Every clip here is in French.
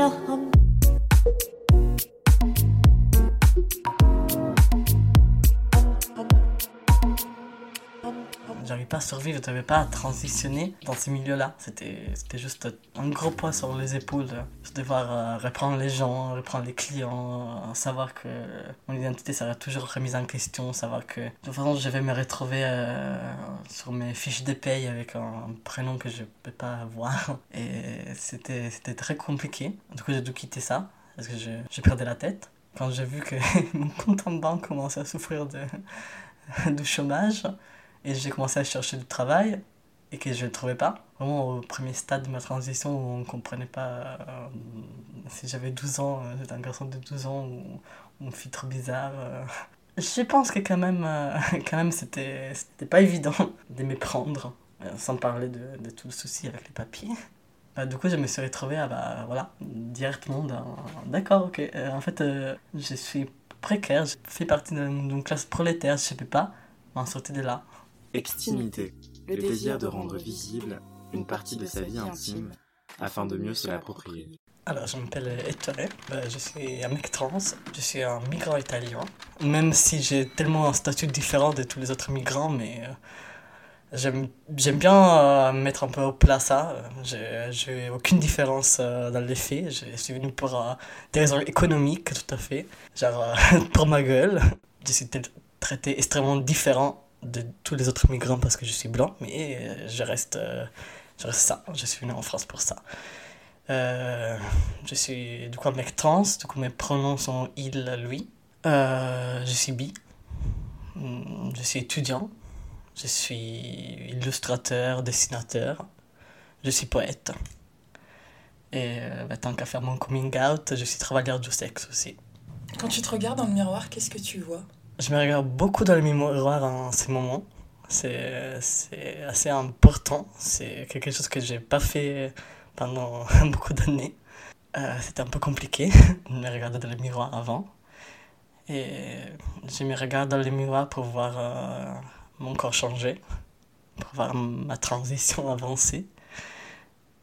no J'arrivais pas à survivre, j'arrivais pas à transitionner dans ces milieux-là. C'était juste un gros poids sur les épaules. de devoir euh, reprendre les gens, reprendre les clients, euh, savoir que mon identité serait toujours remise en question, savoir que de toute façon je vais me retrouver euh, sur mes fiches de paye avec un prénom que je peux pas avoir. Et c'était c'était très compliqué. Du coup j'ai dû quitter ça parce que je, je perdais la tête. Quand j'ai vu que mon compte en banque commençait à souffrir de, de chômage, et j'ai commencé à chercher du travail et que je ne le trouvais pas. Vraiment au premier stade de ma transition où on ne comprenait pas euh, si j'avais 12 ans, euh, j'étais un garçon de 12 ans ou ou une fille trop bizarre. euh. Je pense que quand même, euh, quand même c'était, c'était pas évident de me prendre, sans parler de, de tout le souci avec les papiers. Euh, du coup, je me suis retrouvé à, bah, voilà, directement dans... D'accord, ok, en fait, je suis précaire, je fais partie d'une classe prolétaire, je ne peux pas m'en sortir de là. Extimité, le désir de rendre visible une partie de sa vie intime afin de mieux se l'approprier. Alors, je m'appelle Ettore, euh, je suis un mec trans, je suis un migrant italien. Même si j'ai tellement un statut différent de tous les autres migrants, mais euh, j'aime bien euh, mettre un peu au plat ça. J'ai aucune différence euh, dans les faits. Je suis venu pour des raisons économiques, tout à fait. Genre, pour ma gueule. Je suis traité extrêmement différent de tous les autres migrants parce que je suis blanc, mais euh, je reste, euh, je reste ça. Je suis venu en France pour ça. Euh, je suis du coup un mec trans, du coup mes pronoms sont il, lui. Je suis bi. Hmm, Je suis étudiant. Je suis illustrateur, dessinateur. Je suis poète. Et bah, tant qu'à faire mon coming out, je suis travailleur du sexe aussi. Quand tu te regardes dans le miroir, qu'est-ce que tu vois? Je me regarde beaucoup dans le miroir en ces moments. C'est assez important. C'est quelque chose que j'ai pas fait pendant beaucoup d'années. Euh, C'était un peu compliqué de me regarder dans le miroir avant. Et je me regarde dans le miroir pour voir euh, mon corps changer, pour voir ma transition avancer.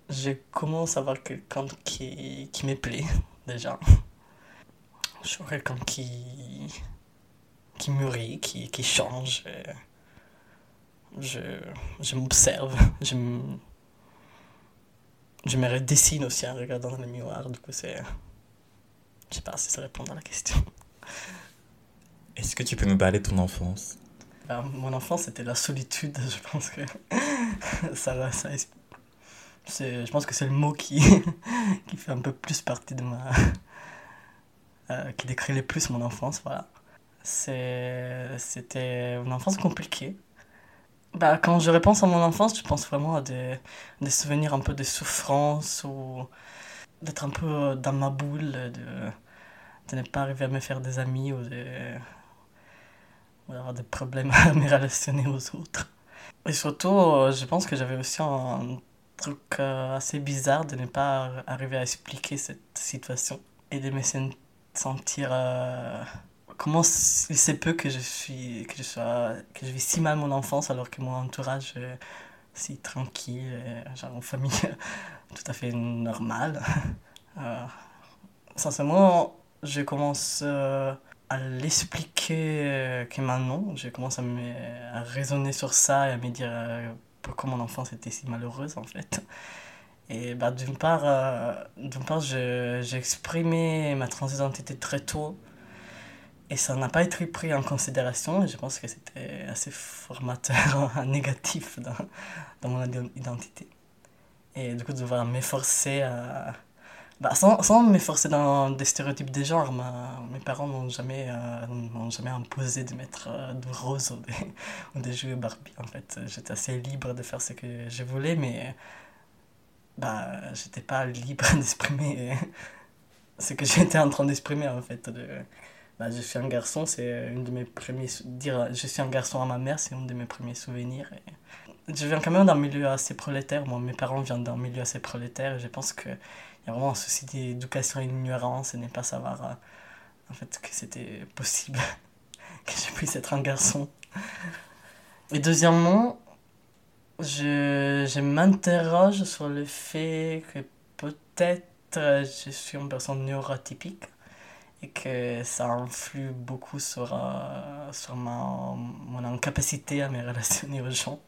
Je commence à voir quelqu'un qui, qui me plaît déjà. Je vois quelqu'un qui, qui mûrit, qui, qui change. Je, je m'observe, je me, je me redessine aussi en regardant dans le miroir. Du coup, c'est. Je sais pas si ça répond à la question. Est-ce que tu peux nous parler de ton enfance? Ben, mon enfance, c'était la solitude. Je pense que ça, ça c'est, je pense que c'est le mot qui, qui fait un peu plus partie de ma. euh, qui décrit le plus mon enfance, voilà. C'était une enfance compliquée. Bah, quand je repense à mon enfance, je pense vraiment à des, des souvenirs un peu de souffrance ou d'être un peu dans ma boule, de, de ne pas arriver à me faire des amis ou d'avoir des problèmes à me relationner aux autres. Et surtout, je pense que j'avais aussi un truc euh, assez bizarre de ne pas arriver à expliquer cette situation et de me sen- sentir euh, comment il se peut que je suis que je sois que je vis si mal mon enfance alors que mon entourage est si tranquille et, genre une famille tout à fait normale euh, sincèrement je commence euh, à l'expliquer euh, que maintenant je commence à, me, à raisonner sur ça et à me dire euh, pourquoi mon enfance était si malheureuse en fait. Et bah, d'une part, euh, part j'ai exprimé ma transidentité très tôt et ça n'a pas été pris en considération et je pense que c'était assez formateur négatif dans, dans mon ide- identité. Et du coup, de devoir m'efforcer à, Bah, sans, sans m'efforcer dans des stéréotypes des genres, ma, mes parents n'ont jamais, euh, jamais imposé de mettre euh, de rose ou des, ou des jouets Barbie. En fait, j'étais assez libre de faire ce que je voulais, mais bah, j'étais pas libre d'exprimer ce que j'étais en train d'exprimer en fait. De, bah, je suis un garçon, c'est une de mes premiers. Dire je suis un garçon à ma mère, c'est un de mes premiers souvenirs. Je viens quand même d'un milieu assez prolétaire. Moi, mes parents viennent d'un milieu assez prolétaire je pense qu'il y a vraiment un souci d'éducation et d'ignorance et ne pas savoir euh, en fait que c'était possible que je puisse être un garçon. Et deuxièmement, je, je m'interroge sur le fait que peut-être je suis une personne neurotypique et que ça influe beaucoup sur, euh, sur ma, mon incapacité à me relationner aux gens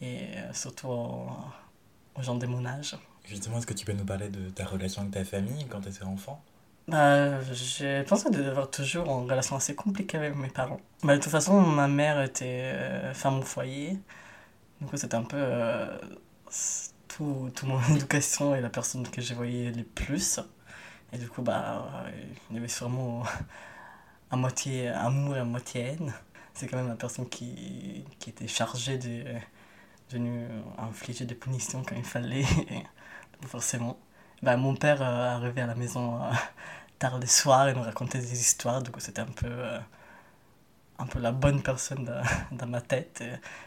et euh, surtout aux, gens de mon âge. Justement, est-ce que tu peux nous parler de ta relation avec ta famille quand tu étais enfant? Bah, je pensais d'avoir toujours une relation assez compliquée avec mes parents. Bah, de toute façon, ma mère était euh, femme au foyer. Du coup, c'était un peu tout, tout mon éducation et la personne que j'ai voyé le plus. Et du coup, bah, il y avait sûrement à moitié amour et à moitié haine. C'est quand même la personne qui, qui était chargée de, de nous infliger des punitions quand il fallait, forcément. Bah, mon père euh, arrivait à la maison euh, tard le soir et nous racontait des histoires, coup c'était un peu... Euh, un peu la bonne personne dans, ma tête.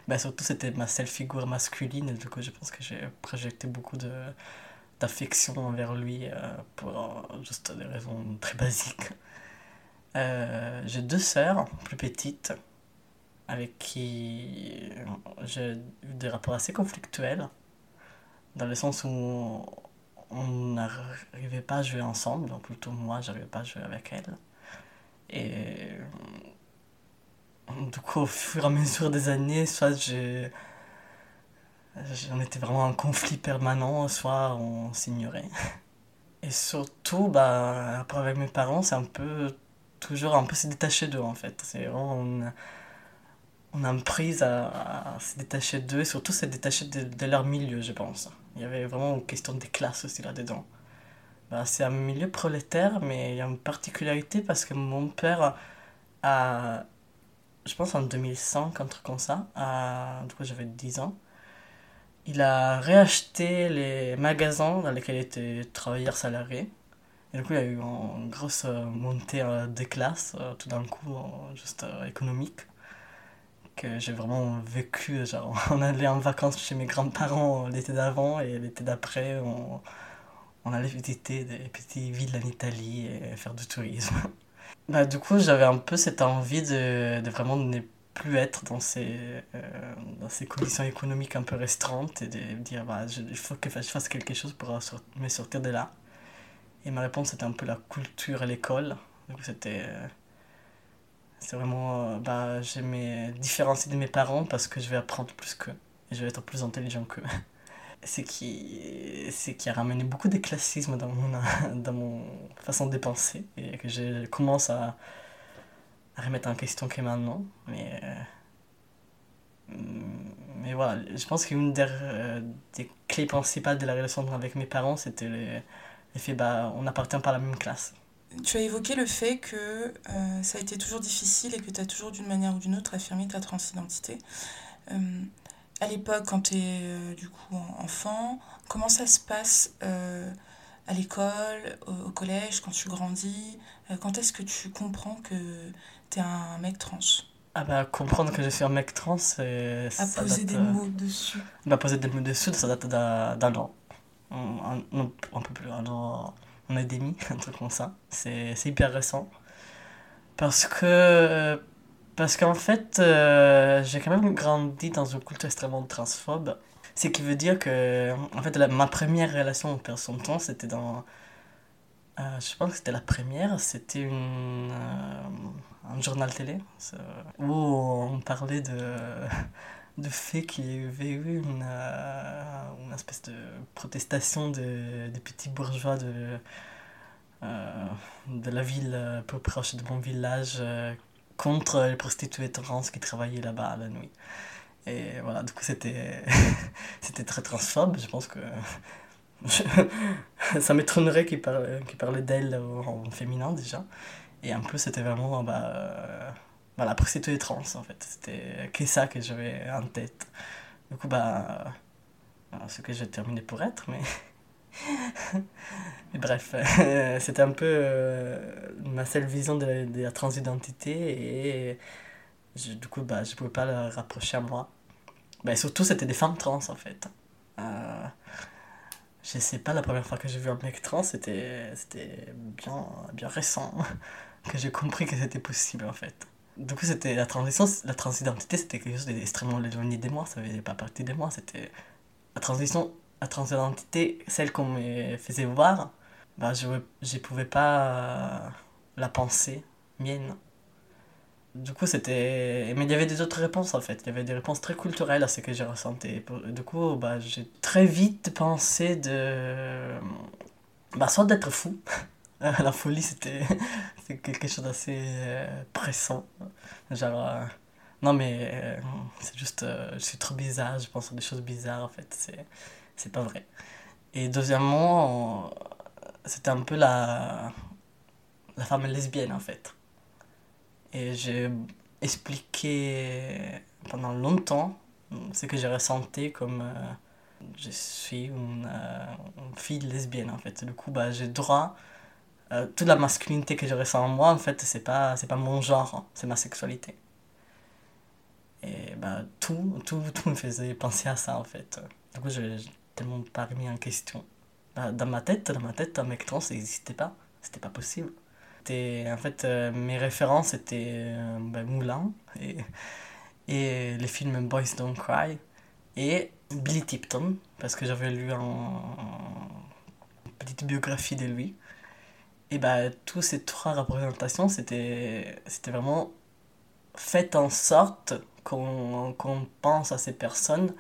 Ben surtout, c'était ma seule figure masculine. Du coup, je pense que j'ai projeté beaucoup de, d'affection envers lui euh, pour euh, juste des raisons très basiques. Euh, j'ai deux sœurs plus petites avec qui j'ai eu des rapports assez conflictuels dans le sens où on n'arrivait pas à jouer ensemble, donc plutôt moi j'arrivais pas à jouer avec elle. Et du coup, au fur et à mesure des années, soit j'ai. J'en étais vraiment en conflit permanent, soit on s'ignorait. Et surtout, bah, après avec mes parents, c'est un peu. toujours un peu se détacher d'eux en fait. C'est. On, on a une prise à, se détacher d'eux, et surtout se détacher de, leur milieu, je pense. Il y avait vraiment une question des classes aussi là-dedans. Bah, c'est un milieu prolétaire, mais il y a une particularité parce que mon père a je pense en 2005, un truc comme ça, du coup j'avais 10 ans. Il a réacheté les magasins dans lesquels il était travailleur salarié. Et du coup, il y a eu une grosse euh, montée euh, des classes, euh, tout d'un coup, juste économique, que j'ai vraiment vécu. Genre, on allait en vacances chez mes grands-parents l'été d'avant et l'été d'après, on, on allait visiter des petites villes en Italie et faire du tourisme. Bah, du coup, j'avais un peu cette envie de, de vraiment ne plus être dans ces, euh, dans ces conditions économiques un peu restreintes et de dire bah, il faut que je fasse quelque chose pour me sortir de là. Et ma réponse c'était un peu la culture à l'école. C'était. Euh, vraiment. Euh, bah, différencier de mes parents parce que je vais apprendre plus qu'eux et je vais être plus intelligent qu'eux. c'est qui, qui a ramené beaucoup de classisme dans mon, dans mon façon de penser et que je commence à remettre en question que maintenant. Mais, euh, mais voilà, je pense qu'une des, euh, des clés principales de la relation avec mes parents, c'était l'effet bah, on n'appartient pas à la même classe. Tu as évoqué le fait que euh, ça a été toujours difficile et que tu as toujours d'une manière ou d'une autre affirmé ta transidentité à l'époque, quand tu es du coup enfant, comment ça se passe à l'école, au, collège, quand tu grandis? Quand est-ce que tu comprends que tu es un mec trans ah bah comprendre que je suis un mec trans, c'est... À poser des mots dessus. Bah poser des mots dessus, ça date d'un an. Un, un, peu plus, un an, un an et demi, un truc comme ça. C'est hyper récent. Parce que parce qu'en fait, euh, j'ai quand même grandi dans une culture extrêmement transphobe. Ce qui veut dire que, en fait, ma première relation en personne trans, c'était dans. Euh, je pense que c'était la première, c'était euh, un journal télé où on parlait de, de fait qu'il y avait eu une, une espèce de protestation de, des petits bourgeois de, de la ville peu proche de mon village contre les prostituées trans qui travaillaient là-bas la nuit. Et voilà, du coup, c'était, c'était très transphobe. Je pense que. ça m'étonnerait qu'il parle, qu'il parlait d'elle en féminin déjà. Et en plus, c'était vraiment bah, voilà, prostituée trans en fait. C'était que ça que j'avais en tête. Du coup, bah, euh, ce que j'ai terminé pour être, mais. mais bref, c'était un peu euh, ma seule vision de la, de la transidentité et du coup, bah, je pouvais pas le rapprocher à moi. Bah, surtout, c'était des femmes trans en fait. Euh, je sais pas, la première fois que j'ai vu un mec trans, c'était bien, bien récent que j'ai compris que c'était possible en fait. Du coup, c'était la transition, la transidentité, c'était quelque chose d'extrêmement éloigné de moi, ça faisait pas partie de moi, c'était la transition, la transidentité, celle qu'on me faisait voir, bah, je ne pouvais pas la penser mienne. Du coup, c'était. Mais il y avait des autres réponses en fait. Il y avait des réponses très culturelles à ce que j'ai ressenti. Du coup, bah, j'ai très vite pensé de. Bah, soit d'être fou. la folie, c'était quelque chose d'assez euh, pressant. Genre. Euh, non, mais euh, c'est juste. je suis trop bizarre, je pense à des choses bizarres en fait. C'est pas vrai. Et deuxièmement, c'était un peu la. La femme lesbienne en fait et j'ai expliqué pendant longtemps ce que j'ai ressenti comme euh, je suis une, euh, une, fille lesbienne en fait. Du coup, bah, j'ai droit. Euh, toute la masculinité que je ressens en moi, en fait, c'est pas, c'est pas mon genre, hein, c'est ma sexualité. Et bah, tout, tout, tout me faisait penser à ça en fait. Du coup, je n'ai tellement pas remis en question. Bah, dans ma tête, dans ma tête, un mec trans, n'existait pas. C'était pas possible en fait, euh, mes références étaient euh, ben, Moulin et, et le film Boys Don't Cry et Billy Tipton, parce que j'avais lu en, une petite biographie de lui. Et bah, toutes ces trois représentations, c'était vraiment fait en sorte qu'on pense à ces personnes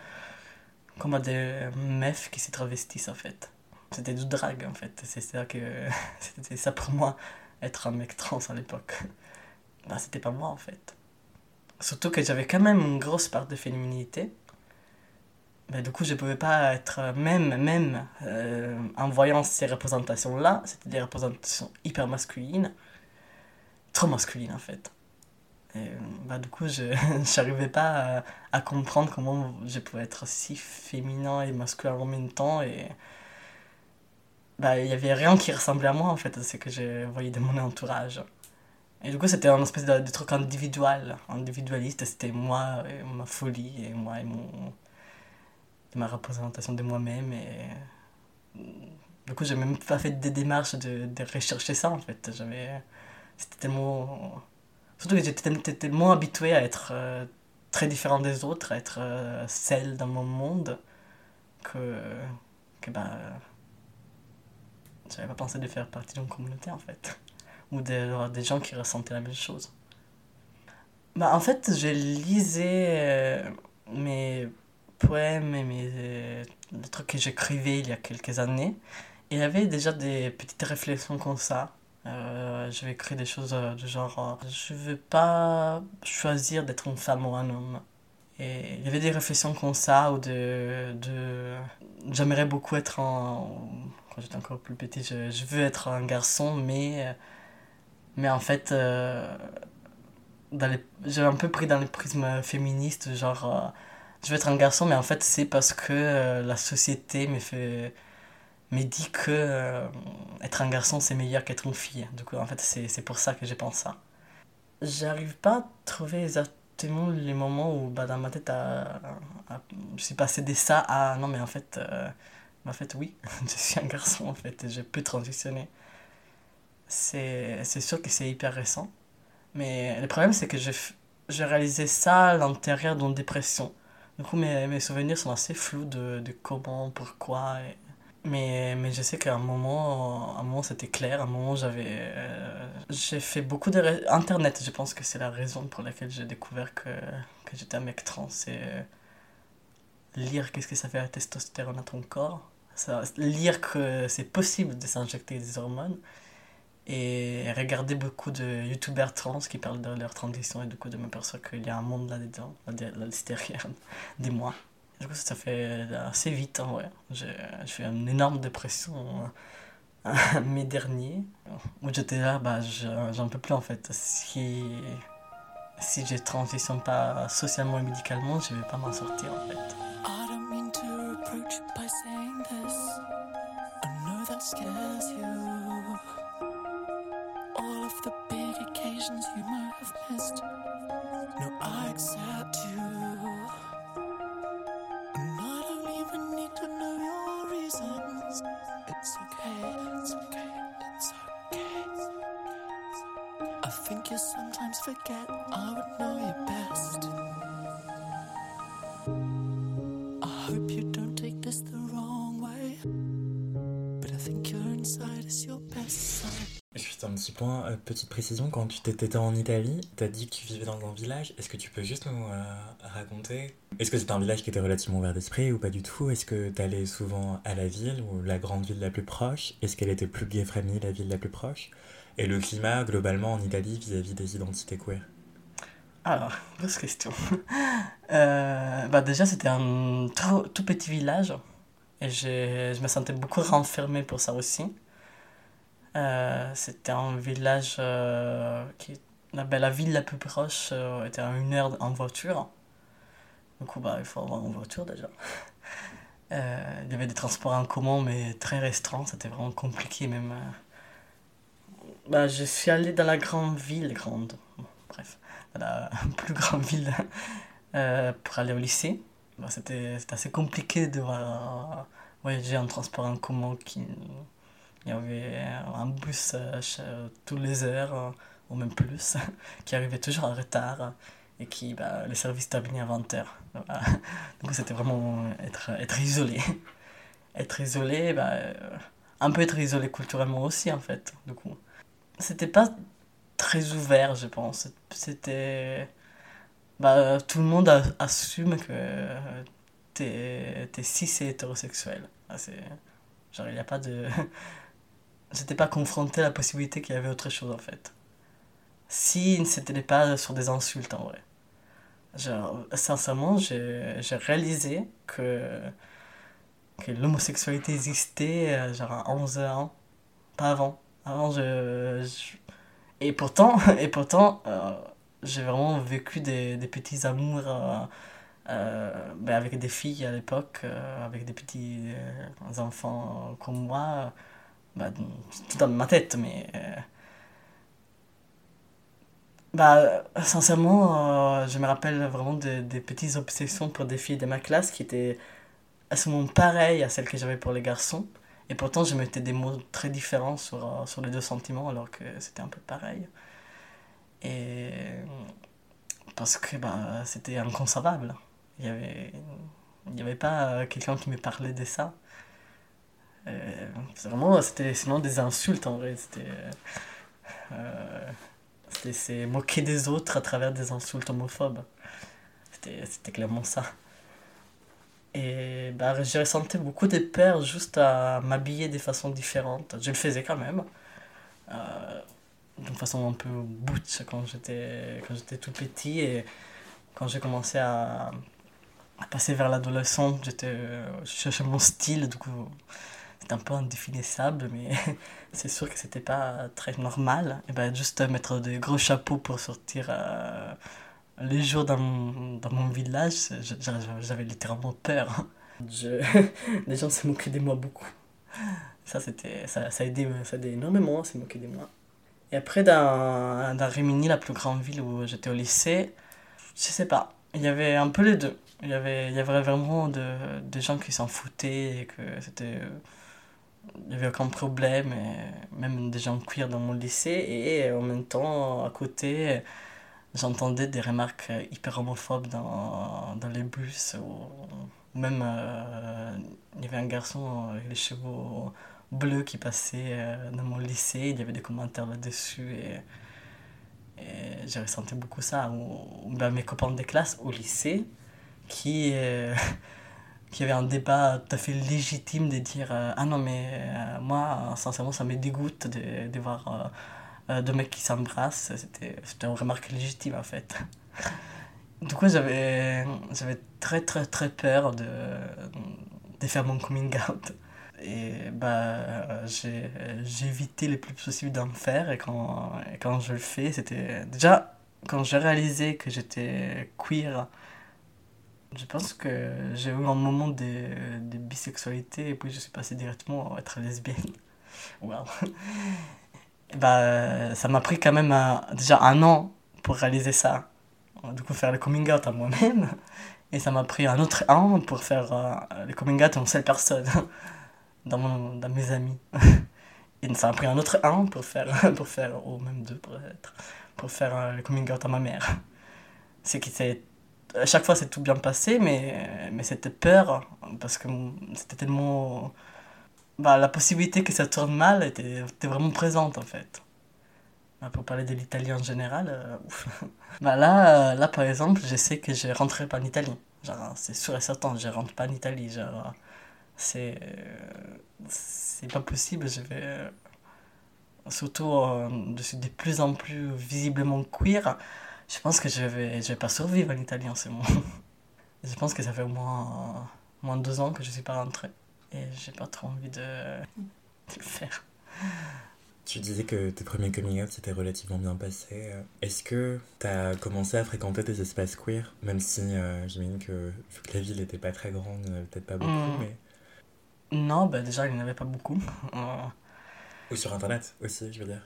comme à des meufs qui se travestissent en fait. C'était du drag en fait, c'est ça que c'était ça pour moi être un mec trans à l'époque. Bah, c'était pas moi en fait. Surtout que j'avais quand même une grosse part de féminité. Mais du coup, je pouvais pas être, même, même euh, en voyant ces représentations-là, c'était des représentations hyper masculines, trop masculines en fait. Et bah, du coup, je n'arrivais pas à, à, comprendre comment je pouvais être si féminin et masculin en même temps. Et bah, il y avait rien qui ressemblait à moi en fait, ce que je voyais de mon entourage. Et du coup, c'était un espèce de, truc individuel, individualiste. C'était moi, et ma folie, et moi, et, mon, ma représentation de moi-même. Et du coup, j'ai même pas fait des démarches de, de rechercher ça en fait. J'avais. C'était tellement. Surtout que j'étais tellement habitué à être euh, très différent des autres, à être euh, celle dans mon monde, que. que bah j'avais pas pensé de faire partie d'une communauté en fait. Ou d'avoir des gens qui ressentaient la même chose. Bah, en fait, je lisais euh, mes poèmes et mes, euh, trucs que j'écrivais il y a quelques années. Et il y avait déjà des petites réflexions comme ça. Euh, je vais des choses du genre Je veux pas choisir d'être une femme ou un homme. Et il y avait des réflexions comme ça, ou de. de J'aimerais beaucoup être en quand j'étais encore plus petit, je, je, veux être un garçon, mais, mais en fait, euh, j'ai un peu pris dans le prisme féministe, genre, euh, je veux être un garçon, mais en fait, c'est parce que euh, la société me fait me dit que euh, être un garçon c'est meilleur qu'être une fille. Du coup, en fait, c'est pour ça que je pense ça. J'arrive pas à trouver exactement les moments où bah, dans ma tête, je suis passé de ça à non, mais en fait, en fait, oui, je suis un garçon, en fait, et je peux transitionner. C'est sûr que c'est hyper récent. Mais le problème, c'est que j'ai réalisé ça à l'intérieur d'une dépression. Du coup, mes, mes, souvenirs sont assez flous de, comment, pourquoi. Mais, mais je sais qu'à un moment, moment c'était clair. À un moment, j'avais. Euh, j'ai fait beaucoup de. Internet, je pense que c'est la raison pour laquelle j'ai découvert que, que j'étais un mec trans. C'est euh, lire qu'est-ce que ça fait la testostérone à ton corps? Lire que c'est possible de s'injecter des hormones et regarder beaucoup de youtubeurs trans qui parlent de leur transition et du coup de m'apercevoir qu'il y a un monde là-dedans, à l'extérieur de moi. Du coup, ça fait assez vite, en vrai. J'ai fait une énorme dépression euh, mai dernier, où j'étais là, bah, j'en peux plus en fait. Si, si je transitionne pas socialement et médicalement, je vais pas m'en sortir en fait. You by saying this. I know that scares you. All of the big occasions you might have missed. No, I accept you. And I don't even need to know your reasons. It's okay, it's okay, it's okay. I think you sometimes forget I would know you best. Juste un petit point, euh, petite précision, quand tu t'étais en Italie, t'as dit que tu vivais dans un village, est-ce que tu peux juste nous euh, raconter? Est-ce que c'était un village qui était relativement ouvert d'esprit ou pas du tout? Est-ce que t'allais souvent à la ville ou la grande ville la plus proche? Est-ce qu'elle était plus gay-friendly, la ville la plus proche? Et le climat globalement en Italie vis-à-vis des identités queer? Alors, grosse question. euh, bah déjà, c'était un tout, tout, petit village. Et je me sentais beaucoup renfermé pour ça aussi. Euh, c'était un village euh, qui. Ben, la ville la plus proche euh, était à une heure en voiture. Du coup, bah, il faut avoir une voiture déjà. il y avait des transports en commun, mais très restreints. C'était vraiment compliqué, même. Bah, je suis allé dans la grande ville, grande. bref la plus grande ville euh, pour aller au lycée. Bah, C'était assez compliqué de voyager en transport en commun. Il y avait un bus euh, tous les heures, euh, ou même plus, qui arrivait toujours en retard et qui, bah, le service terminait à 20h. Donc c'était vraiment être, être isolé. être isolé, bah, un peu être isolé culturellement aussi en fait. Du coup, c'était pas très ouvert, je pense. C'était. Bah, tout le monde assume que t'es es cis et hétérosexuel. Ah, genre, il n'y a pas de. J'étais pas confronté à la possibilité qu'il y avait autre chose en fait. Si c'était pas sur des insultes en vrai. Genre, sincèrement, j'ai réalisé que, que l'homosexualité existait euh, genre à 11 ans, pas avant. Avant, je et pourtant, et pourtant euh, j'ai vraiment vécu des, des petits amours euh, ben avec des filles à l'époque, avec des petits enfants comme moi, tout dans ma tête, mais. Bah, sincèrement, je me rappelle vraiment des, petites obsessions pour des filles de ma classe qui étaient à ce moment pareilles à celles que j'avais pour les garçons. Et pourtant, je mettais des mots très différents sur, euh, sur les deux sentiments, alors que c'était un peu pareil. Et parce que bah, c'était inconcevable. Il n'y avait, y avait pas quelqu'un qui me parlait de ça. Euh, vraiment, c'était sinon des insultes en vrai. C'était. Euh, c'était moquer des autres à travers des insultes homophobes. C'était clairement ça. Et bah, j'ai ressenti beaucoup de peur juste à m'habiller de façon différente. Je le faisais quand même. Euh, d'une façon un peu butch quand j'étais, tout petit. Et quand j'ai commencé à, passer vers l'adolescence, je cherchais mon style. Du coup, un peu indéfinissable, mais c'est sûr que c'était pas très normal. Et bah, juste mettre des gros chapeaux pour sortir. Euh, les jours dans mon, dans mon village, j'avais littéralement peur. Je... les gens se moquaient de moi beaucoup. Ça, c'était, ça, ça, a aidé, ça a aidé énormément à se moquer de moi. Et après, dans, dans Rimini, la plus grande ville où j'étais au lycée, je sais pas, il y avait un peu les deux. Il y avait, il y avait vraiment de, des gens qui s'en foutaient et que c'était. Il n'y avait aucun problème, même des gens queer dans mon lycée, et en même temps, à côté, j'entendais des remarques hyper homophobes dans, dans les bus ou, même euh, il y avait un garçon avec les cheveux bleus qui passait euh, dans mon lycée, il y avait des commentaires là-dessus et, j'ai ressenti beaucoup ça. Ou, ben, mes copains de classe au lycée qui, euh, qui avaient un débat tout à fait légitime de dire Ah non, mais moi, sincèrement, ça me dégoûte de, de voir euh, deux mecs qui s'embrassent, c'était une remarque légitime en fait. du coup, j'avais, très, très, très peur de, de faire mon coming out. Et bah, j'ai, j'ai évité le plus possible d'en faire. Et quand, et quand je le fais, c'était. Déjà, quand j'ai réalisé que j'étais queer, je pense que j'ai eu un moment de, de bisexualité et puis je suis passé directement à être lesbienne. Wow. bah, ça m'a pris quand même déjà un an pour réaliser ça. Du coup, faire le coming out à moi-même. Et ça m'a pris un autre an pour faire euh, le coming out à une seule personne, dans, dans mes amis. Et ça m'a pris un autre an pour faire, pour faire ou même deux peut-être, pour faire euh, le coming out à ma mère. C'est qui s'est à chaque fois c'est tout bien passé mais mais c'était peur parce que c'était tellement bah, la possibilité que ça tourne mal était, était vraiment présente en fait. Bah, pour parler de l'Italie en général euh, bah, là euh, là par exemple je sais que je rentrerai pas en Italie. C'est sûr et certain je rentre pas en Italie c'est c'est pas possible je vais euh, surtout je suis de plus en plus visiblement queer je pense que je vais, je vais pas survivre en Italie en ce moment. Je pense que ça fait au moins, euh, moins de deux ans que je suis pas rentrée. Et j'ai pas trop envie de, de le faire. Tu disais que tes premiers coming out s'étaient relativement bien passés. Est-ce que tu as commencé à fréquenter des espaces queer? Même si euh, j'imagine que vu que la ville n'était pas très grande, il n'y en avait peut-être pas beaucoup, Mm. mais. Non, bah déjà, il n'y en avait pas beaucoup. Euh, Ou sur internet aussi, je veux dire.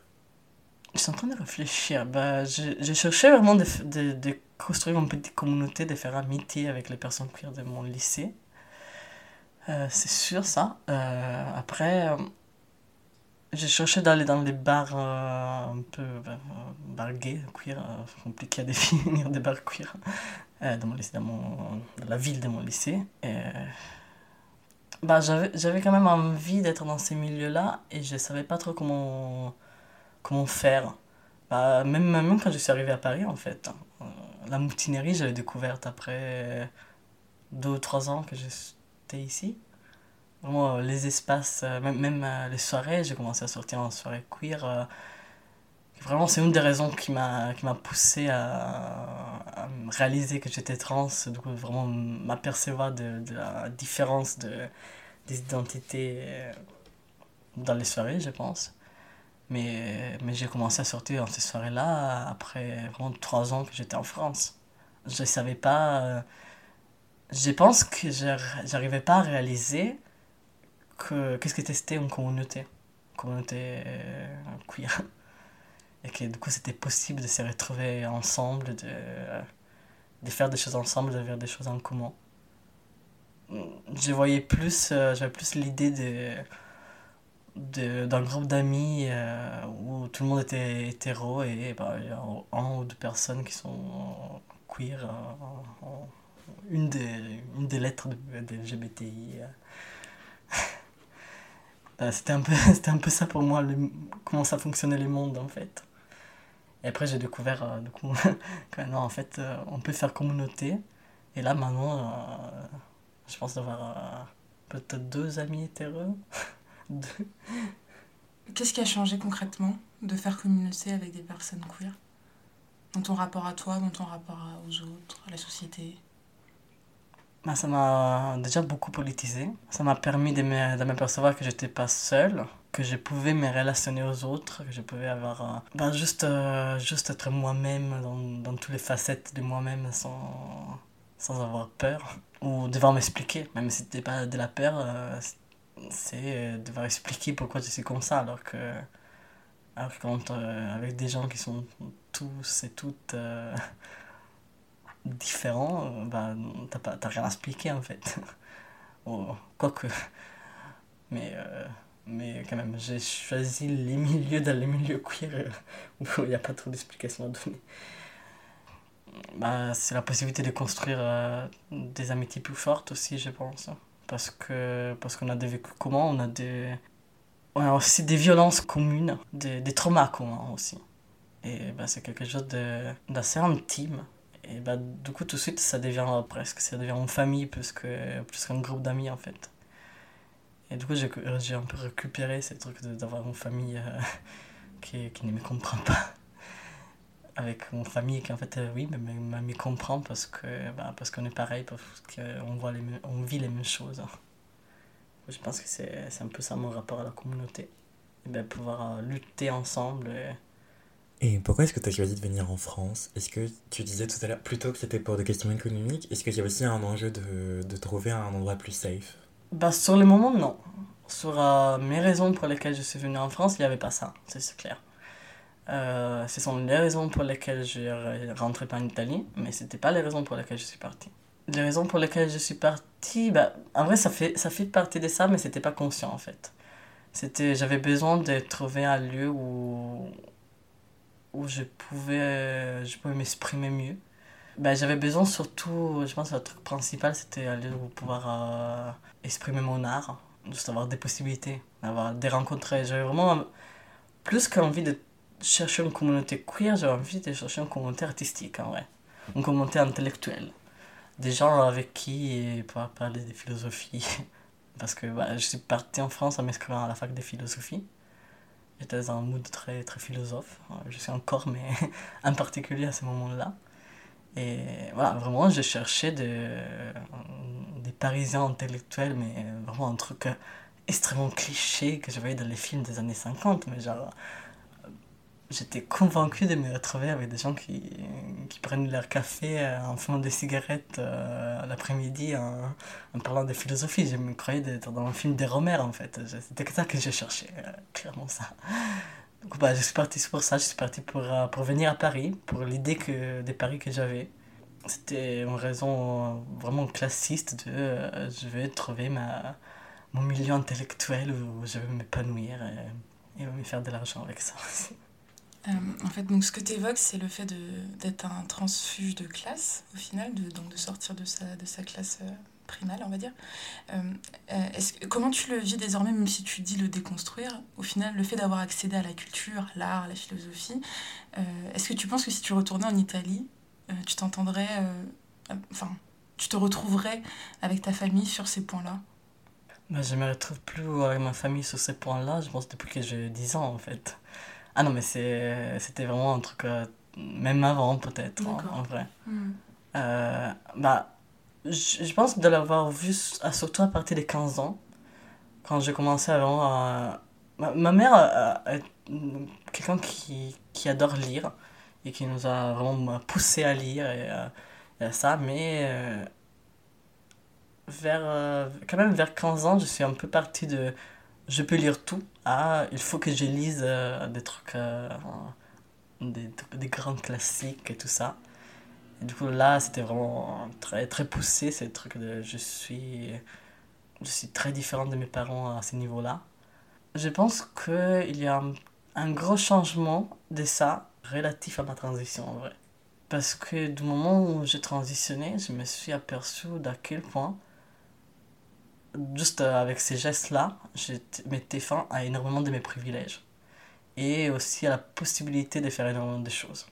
Je suis en train de réfléchir. Bah, je, vraiment de, de, construire une petite communauté, de faire amitié avec les personnes queer de mon lycée. Euh, c'est sûr, ça. Euh, après, euh, j'ai cherché d'aller dans les bars un peu euh, bars gays, queer, euh, compliqué à définir des bars queer, dans, mon lycée, dans, la ville de mon lycée. Et, bah, j'avais, quand même envie d'être dans ces milieux-là et je savais pas trop comment, comment faire. Bah, même, même quand je suis arrivé à Paris, en fait. Euh, la moutinerie, je l'ai découverte après deux ou trois ans que j'étais ici. Vraiment, euh, les espaces, euh, même, même les soirées, j'ai commencé à sortir en soirée queer. Vraiment, c'est une des raisons qui m'a poussé à, réaliser que j'étais trans, du vraiment m'apercevoir de, de la différence de, des identités dans les soirées, je pense. Mais, mais j'ai commencé à sortir dans ces soirées-là après vraiment trois ans que j'étais en France. Je ne savais pas. euh, je pense que j'ar- j'arrivais pas à réaliser que qu'est-ce que c'était une communauté. Une communauté euh, queer. Et que du coup c'était possible de se retrouver ensemble, de, de faire des choses ensemble, de faire des choses en commun. Je voyais plus, euh, j'avais plus l'idée de- d'un groupe d'amis euh, où tout le monde était hétéro et bah, il y a un ou deux personnes qui sont queer, euh, une, des, une des lettres de, de LGBTI. euh. Euh, c'était un, peu- c'était un peu ça pour moi, comment ça fonctionnait le monde en fait. Et après j'ai découvert euh, du en fait on peut faire communauté. Et là maintenant, je pense d'avoir euh, peut-être deux amis hétéros. Qu'est-ce qui a changé concrètement de faire communauté avec des personnes queer Dans ton rapport à toi, dans ton rapport aux autres, à la société? Bah, ça m'a déjà beaucoup politisé. Ça m'a permis de m'apercevoir que j'étais pas seul, que je pouvais me relationner aux autres, que je pouvais avoir. bah, juste, euh, juste être moi-même dans, dans toutes les facettes de moi-même sans, sans avoir peur. Ou devoir m'expliquer, même si c'était pas de la peur, euh, c'est euh, devoir expliquer pourquoi suis comme ça, alors que. Alors quand, euh, avec des gens qui sont tous et toutes. euh, différent, euh, bah, t'as rien à expliquer en fait. Ou, quoique. Mais, mais quand même, j'ai choisi les milieux dans les milieux queer où il n'y a pas trop d'explications à donner. Bah, c'est la possibilité de construire des amitiés plus fortes aussi, je pense. Parce que parce qu'on a des vécus communs, on a des. On a aussi des violences communes, des, des traumas communs aussi. Et bah, c'est quelque chose d'assez intime. Et bah, du coup, tout de suite, ça devient euh, presque, ça devient une famille plus qu'un groupe d'amis, en fait. Et du coup, j'ai un peu récupéré ces trucs d'avoir une famille euh, qui, qui ne me comprend pas. Avec mon famille qui en fait, oui, mais ma mamie comprend parce que bah, parce qu'on est pareil, parce qu'on voit les, on vit les mêmes choses. Je pense que c'est un peu ça mon rapport à la communauté. Et bien, pouvoir lutter ensemble. Et pourquoi est-ce que tu as choisi de venir en France? Est-ce que tu disais tout à l'heure, plutôt que c'était pour des questions économiques, est-ce qu'il y a aussi un enjeu de, de trouver un endroit plus safe? Bah, Sur le moment, non. Sur euh, mes raisons pour lesquelles je suis venu en France, il n'y avait pas ça, c'est clair. Euh, ce sont les raisons pour lesquelles je rentré pas en Italie, mais ce n'était pas les raisons pour lesquelles je suis parti. Les raisons pour lesquelles je suis parti, bah, en vrai, ça fait, ça fait partie de ça, mais c'était pas conscient en fait. C'était, j'avais besoin de trouver un lieu où, où je pouvais, je pouvais m'exprimer mieux. Ben, j'avais besoin surtout, je pense que le truc principal, c'était aller pouvoir euh, exprimer mon art, juste avoir des possibilités, avoir des rencontres. J'avais vraiment, plus qu'envie de chercher une communauté queer, j'avais envie de chercher une communauté artistique, en vrai. Une communauté intellectuelle. Des gens avec qui pouvoir parler de philosophie. Parce que bah, je suis parti en France en m'inscrivant à la fac de philosophie. J'étais dans un mood très, très philosophe. Je suis encore, mais en particulier à ce moment-là. Et voilà, vraiment, j'ai cherché des, des Parisiens intellectuels, mais vraiment un truc extrêmement cliché que je voyais dans les films des années 50. Mais genre, j'étais convaincu de me retrouver avec des gens qui, qui prennent leur café euh, en fumant des cigarettes euh, l'après-midi en, en, parlant de philosophie. Je me croyais d'être dans un film des Romères en fait. C'était ça que je cherchais, euh, clairement ça. Donc bah, je suis parti pour ça, je suis parti pour, pour venir à Paris, pour l'idée des paris que j'avais. C'était une raison vraiment classiste de je vais trouver ma, mon milieu intellectuel où je vais m'épanouir et, et me faire de l'argent avec ça aussi. Euh, en fait, donc, ce que tu évoques, c'est le fait d'être un transfuge de classe, au final, de, donc de sortir de sa, de sa classe euh, primale, on va dire. Euh, est comment tu le vis désormais, même si tu dis le déconstruire Au final, le fait d'avoir accédé à la culture, l'art, la philosophie, est-ce que tu penses que si tu retournais en Italie, tu t'entendrais. Enfin, tu te retrouverais avec ta famille sur ces points-là? Bah, Je ne me retrouve plus avec ma famille sur ces points-là, je pense, depuis que j'ai 10 ans, en fait. Ah non, mais c'était vraiment un truc, euh, même avant peut-être, en, vrai. Hmm. Euh, bah, je, pense de l'avoir vu surtout à partir des 15 ans, quand j'ai commencé à Ma, ma mère est quelqu'un qui, qui adore lire et qui nous a vraiment poussé à lire et, et ça, mais vers, quand même vers 15 ans, je suis un peu parti de je peux lire tout. Ah il faut que je lise euh, des trucs euh, des, des grands classiques et tout ça. Et du coup là c'était vraiment très très poussé ce truc de je suis je suis très différent de mes parents à ce niveau là je pense qu'il y a un, un, gros changement de ça relatif à ma transition en vrai. Parce que du moment où j'ai transitionné je me suis aperçu d'à quel point juste euh, avec ces gestes-là, je mettais fin à énormément de mes privilèges. Et aussi à la possibilité de faire énormément de choses.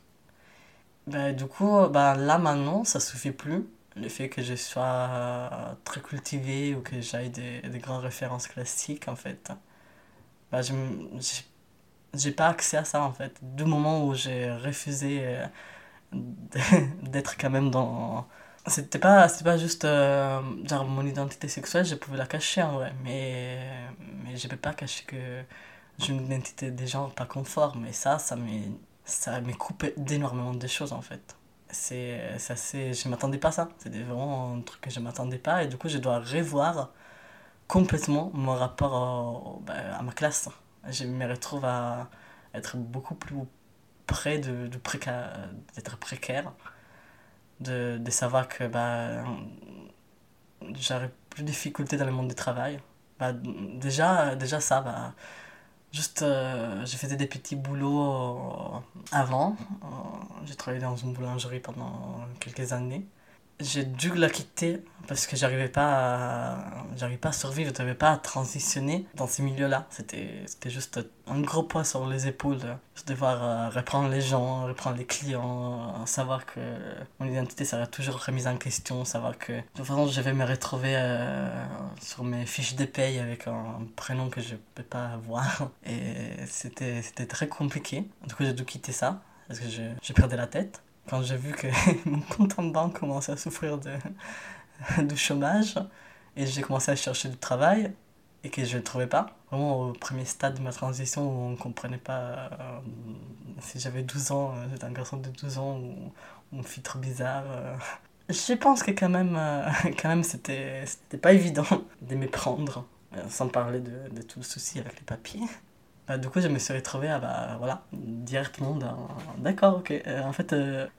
Ben, du coup, ben, là maintenant, ça suffit plus. Le fait que je sois euh, très cultivé ou que j'aille des, des grandes références classiques, en fait. Ben, je j'ai pas accès à ça, en fait. Du moment où j'ai refusé euh, d'être quand même dans c'était pas, pas juste euh, genre mon identité sexuelle, je pouvais la cacher en vrai, mais, mais je peux pas cacher que j'ai une identité des gens pas conforme, et ça, ça me, ça me coupe d'énormément de choses en fait. C'est assez. Je m'attendais pas à ça, c'était vraiment un truc que je m'attendais pas, et du coup, je dois revoir complètement mon rapport ben, à ma classe. Je me retrouve à être beaucoup plus près de, de d'être précaire de, de savoir que bah, j'aurais plus de difficultés dans le monde du travail. Bah, déjà, déjà ça, bah, juste, euh, faisais des petits boulots avant. Euh, j'ai travaillé dans une boulangerie pendant quelques années j'ai dû la quitter parce que j'arrivais pas à, j'arrivais pas à survivre, j'arrivais pas à transitionner dans ces milieux-là. C'était, c'était juste un gros poids sur les épaules. de devoir euh, reprendre les gens, reprendre les clients, savoir que mon identité serait toujours remise en question, savoir que de toute façon je vais me retrouver euh, sur mes fiches de paye avec un, prénom que je peux pas avoir. Et c'était, c'était très compliqué. Du coup j'ai dû quitter ça. parce que je, je perdais la tête. Quand j'ai vu que mon compte en banque commençait à souffrir de, de chômage, et j'ai commencé à chercher du travail, et que je ne trouvais pas. Vraiment au premier stade de ma transition où on ne comprenait pas euh, si j'avais 12 ans, euh, j'étais un garçon de 12 ans ou, ou une trop bizarre. Euh. Je pense que quand même, quand même c'était, pas évident de me prendre, sans parler de, de tout le souci avec les papiers. Bah, du coup, je me suis retrouvé à, bah, voilà, directement dans... D'accord, ok. en fait,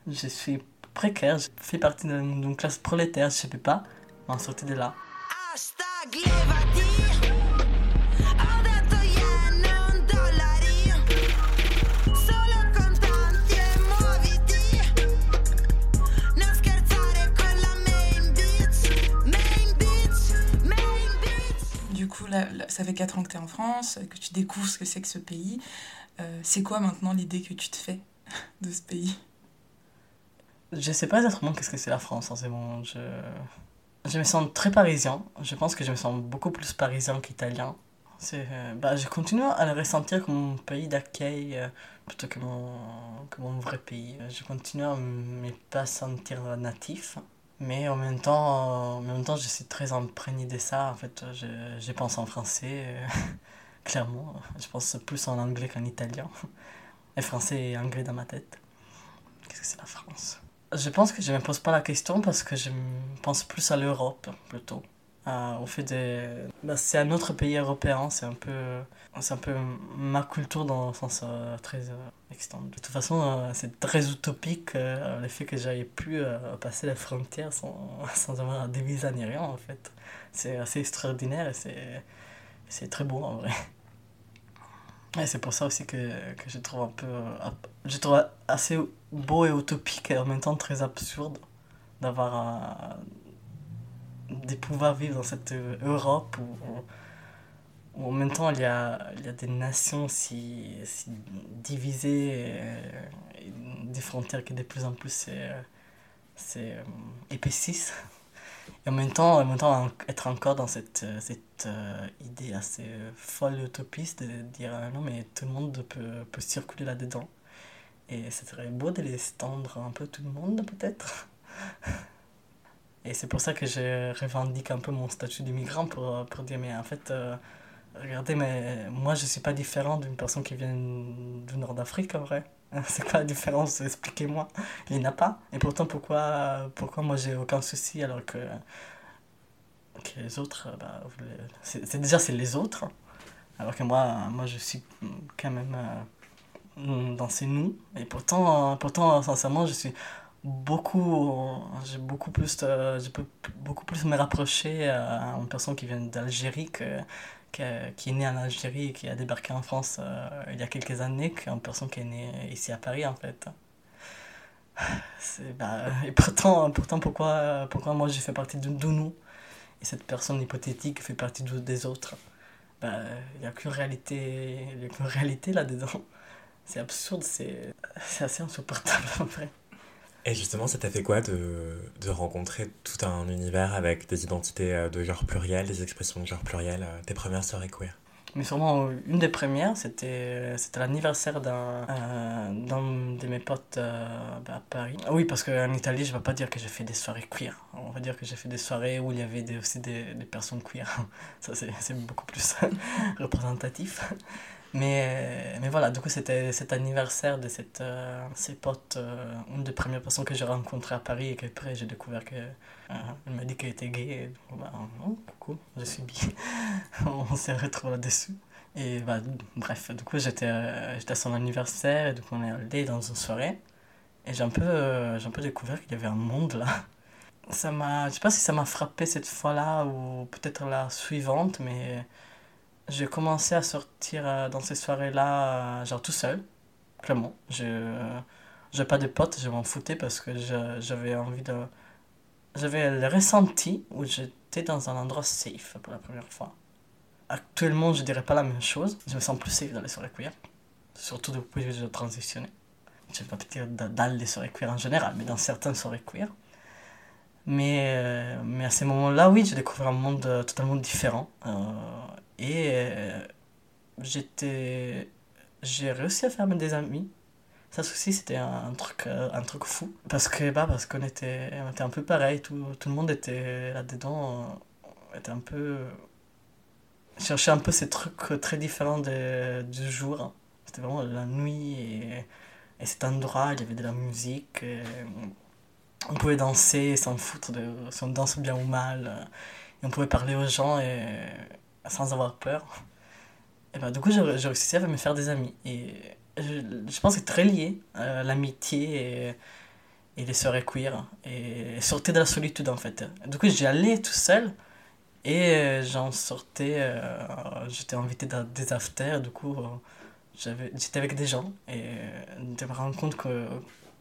je suis précaire, je fais partie d'une classe prolétaire, je ne sais pas m'en sortir de là. Ça fait 4 ans que tu es en France, que tu découvres ce que c'est que ce pays. Euh, c'est quoi maintenant l'idée que tu te fais de ce pays? Je sais pas exactement qu'est-ce que c'est la France en ce moment. Je... je me sens très parisien. Je pense que je me sens beaucoup plus parisien qu'italien. Euh, bah, je continue à le ressentir comme mon pays d'accueil euh, plutôt que mon, que mon vrai pays. Je continue à ne pas sentir natif. Mais en même temps, en même temps je suis très imprégné de ça. En fait, je, je pense en français, euh, clairement. Je pense plus en anglais qu'en italien. Et français et anglais dans ma tête. Qu'est-ce que c'est la France? Je pense que je ne me pose pas la question parce que je pense plus à l'Europe, plutôt. Euh, au fait de... Bah, c'est un autre pays européen, c'est un peu c'est un peu ma culture dans le sens euh, très euh. De toute façon, euh, c'est très utopique le fait que j'aille pu passer la frontière sans, sans avoir des visas ni rien en fait. C'est assez extraordinaire et c'est, c'est très beau en vrai. C'est pour ça aussi que, que je trouve un peu. je trouve assez beau et utopique et en même temps très absurde d'avoir. De pouvoir vivre dans cette Europe où en même temps, il y a, il y a des nations si, si divisées et, des frontières qui de plus en plus euh, épaississent. Et en même temps, en même temps être encore dans cette, cette euh, idée assez folle utopiste de dire euh, non, mais tout le monde peut, peut circuler là-dedans. Et ce serait beau de les tendre un peu tout le monde, peut-être. Et c'est pour ça que je revendique un peu mon statut d'immigrant pour, pour dire, mais en fait, Regardez, mais moi je suis pas différent d'une personne qui vient du nord d'Afrique en vrai. C'est quoi la différence Expliquez-moi. Il n'y en a pas. Et pourtant, pourquoi, pourquoi moi j'ai aucun souci alors que, que les autres, bah, c'est déjà c'est les autres. Alors que moi, moi je suis quand même euh, dans ces nous. Et pourtant, pourtant, sincèrement, je suis beaucoup j'ai beaucoup plus je peux beaucoup plus me rapprocher à une personne qui vient d'Algérie que qui, est né en Algérie et qui a débarqué en France euh, il y a quelques années qu'une personne qui est née ici à Paris en fait. Bah, et pourtant, pourtant pourquoi, pourquoi moi j'ai fait partie de, nous et cette personne hypothétique fait partie de, des autres? Bah, Il n'y a qu'une réalité, réalité là-dedans. C'est absurde, c'est assez insupportable en vrai. Et justement, ça t'a fait quoi de, de, rencontrer tout un univers avec des identités euh, de genre pluriel, des expressions de genre pluriel, euh, tes premières soirées queer? Mais sûrement une des premières, c'était l'anniversaire d'un de mes potes euh, bah, à Paris. Oui, parce qu'en Italie, je ne vais pas dire que j'ai fait des soirées queer. On va dire que j'ai fait des soirées où il y avait aussi des, des personnes queer. Ça, c'est beaucoup plus représentatif. Mais, mais voilà, du coup, c'était cet anniversaire de cette, euh, potes, euh, une des premières personnes que j'ai rencontrées à Paris et qu'après j'ai découvert qu'elle euh, m'a dit qu'elle était gay. Et, bah, oh, coucou, je suis bi. On s'est retrouvés là-dessus. Et bah, bref, du coup, j'étais j'étais à son anniversaire et coup, on est allé dans une soirée. Et j'ai un, peu, un peu découvert qu'il y avait un monde là. Ça m'a, je sais pas si ça m'a frappé cette fois-là ou peut-être la suivante, mais j'ai commencé à sortir euh, dans ces soirées-là, euh, genre tout seul, clairement. Je n'avais pas de potes, je m'en foutais parce que j'avais envie de. J'avais le ressenti où j'étais dans un endroit safe pour la première fois. Actuellement, je dirais pas la même chose. Je me sens plus safe dans les soirées queer, surtout depuis que j'ai transitionné. Je ne vais pas dire dans les soirées queer en général, mais dans certaines soirées queer. Mais, euh, mais à ces moments-là, oui, j'ai découvert un monde totalement différent. Et euh, j'étais. J'ai réussi à faire des amis. Ça aussi, c'était un truc, euh, un truc fou. Parce que bah, parce qu'on était, on était un peu pareil, tout, tout le monde était là-dedans, euh, était un peu. cherchait un peu ces trucs très différents de, du jour. C'était vraiment la nuit et, et cet endroit, il y avait de la musique. on pouvait danser sans foutre de si on danse bien ou mal. On pouvait parler aux gens et, sans avoir peur. Et bah, du coup, j'ai réussi à me faire des amis. Et je, pense que c'est très lié à l'amitié et, et, les soirées queer. Et sortir de la solitude, en fait. Du coup, j'y allais tout seul. Et j'en sortais. Euh, j'étais invité dans des afters. Du coup, j'étais avec des gens. Et je me rends compte que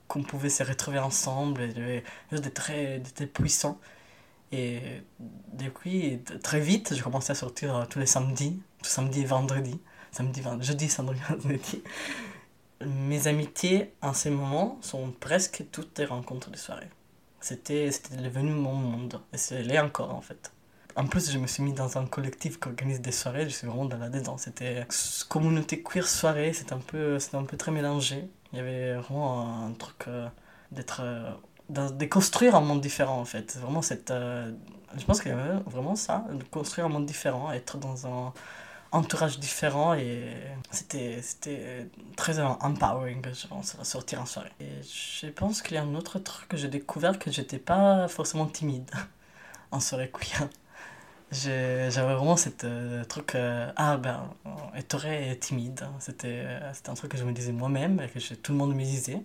qu'on pouvait se retrouver ensemble. Et des très, très puissant. Et depuis, très vite, j'ai commencé à sortir tous les samedis, tout samedi et vendredi samedi, jeudi, samedi, vendredi. Mes amitiés en ces moments sont presque toutes des rencontres de soirée. C'était devenu mon monde, et c'est l'est encore en fait. En plus, je me suis mis dans un collectif qui organise des soirées, je suis vraiment dans la dedans. C'était communauté queer soirée, c'était un, peu, un peu très mélangé. Il y avait vraiment un truc euh, d'être. Euh, de construire un monde différent en fait. Vraiment cette. Euh, je pense y avait vraiment ça, de construire un monde différent, être dans un entourage différent et c'était c'était très empowering je pense à sortir en soirée et je pense qu'il y a un autre truc que j'ai découvert que j'étais pas forcément timide en soirée queer j'avais vraiment cette euh, truc euh, ah ben être timide c'était c'était un truc que je me disais moi-même et que tout le monde me disait.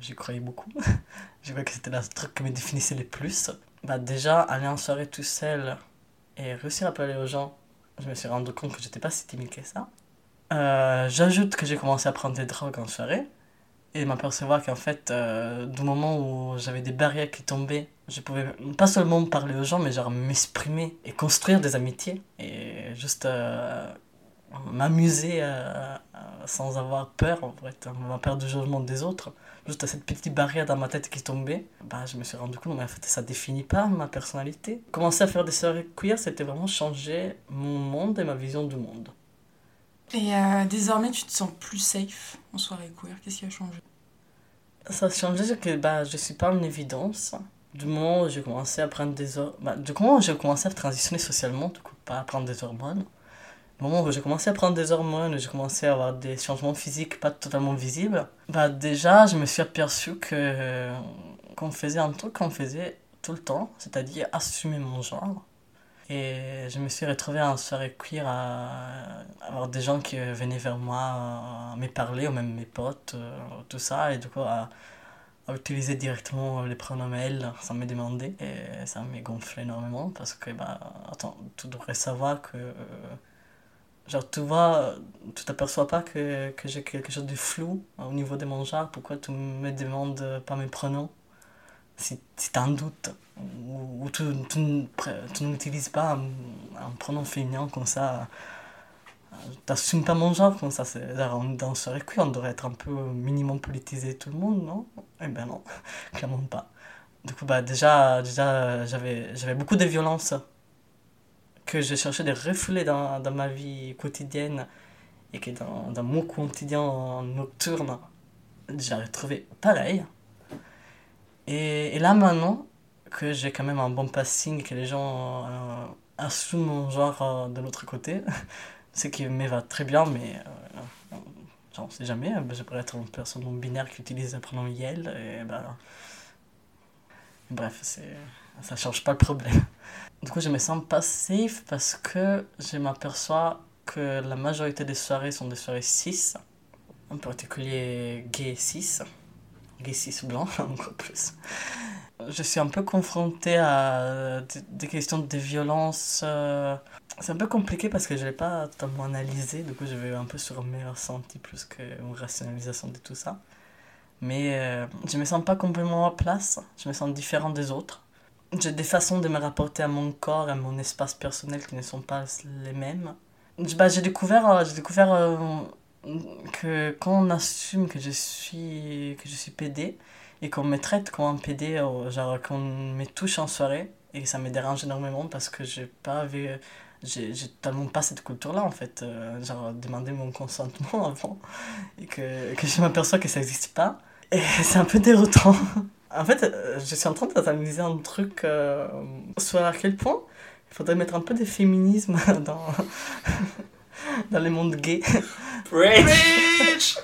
J'y croyais beaucoup. Je croyais que c'était le truc qui me définissait le plus. Bah déjà aller en soirée tout seul et réussir à parler aux gens je me suis rendu compte que j'étais pas si timide que ça. Euh, j'ajoute que j'ai commencé à prendre des drogues en soirée et m'apercevoir qu'en fait, euh, du moment où j'avais des barrières qui tombaient, je pouvais pas seulement parler aux gens, mais genre m'exprimer et construire des amitiés et juste euh, m'amuser sans avoir peur, en fait, avoir peur du jugement des autres juste à cette petite barrière dans ma tête qui tombait, bah, je me suis rendu compte, mais en fait, ça définit pas ma personnalité. Commencer à faire des soirées queer, c'était vraiment changer mon monde et ma vision du monde. Et euh, désormais, tu te sens plus safe en soirée queer Qu'est-ce qui a changé? Ça a changé, c'est que bah, je suis pas en évidence. Du moment où j'ai commencé à prendre des hormones, bah, du moment où j'ai commencé à transitionner socialement, du coup, pas à prendre des hormones, au moment où j'ai commencé à prendre des hormones, j'ai commencé à avoir des changements physiques pas totalement visibles, bah déjà, je me suis aperçu que qu'on faisait un truc qu'on faisait tout le temps, c'est-à-dire assumer mon genre. Et je me suis retrouvé en soirée queer à avoir des gens qui venaient vers moi à me parler, ou même mes potes, euh, tout ça, et du coup à, utiliser directement les pronoms elle sans me demander. Et ça m'a gonflé énormément parce que, bah, attends, tu devrais savoir que. Genre, tu vois, tu t'aperçois pas que, que j'ai quelque chose de flou au niveau de mon genre. Pourquoi tu me demandes pas mes pronoms? Si, si tu as un doute. Ou tu, tu, tu n'utilises pas un, pronom féminin comme ça. T'assumes pas mon genre comme ça. Dans ce récuit, on devrait être un peu minimum politisé tout le monde, non? Eh ben non, clairement pas. Du coup, bah, déjà, déjà j'avais, j'avais beaucoup de violence que je cherchais de refouler dans, dans ma vie quotidienne et que dans, dans mon quotidien nocturne, j'avais trouvé pareil. Et, et, là maintenant que j'ai quand même un bon passing, que les gens euh, assument mon genre euh, de l'autre côté, ce qui me va très bien, mais euh, on sait jamais, je pourrais être une personne non binaire qui utilise le pronom Yel, et ben, bref, ça change pas le problème. Du coup, je me sens pas safe parce que je m'aperçois que la majorité des soirées sont des soirées 6, en particulier gay 6, gay 6 blanc, encore plus. Je suis un peu confrontée à des questions de violence. Euh, c'est un peu compliqué parce que je ne l'ai pas totalement analysé, du coup je vais un peu sur mes ressentis plus qu'une rationalisation de tout ça. Mais euh, je me sens pas complètement à place, je me sens différent des autres j'ai des façons de me rapporter à mon corps, à mon espace personnel qui ne sont pas les mêmes. Bah, j'ai découvert, euh, découvert euh, que quand on assume que je suis, que je suis PD et qu'on me traite comme un PD, euh, genre qu'on me touche en soirée, et ça me dérange énormément parce que j'ai pas vu j'ai totalement pas cette culture-là, en fait. Euh, genre, demander mon consentement avant et que, que je m'aperçois que ça n'existe pas. Et c'est un peu déroutant. En fait, euh, je suis en train d'analyser un truc euh, sur à quel point il faudrait mettre un peu de féminisme dans, dans le monde gay. Preach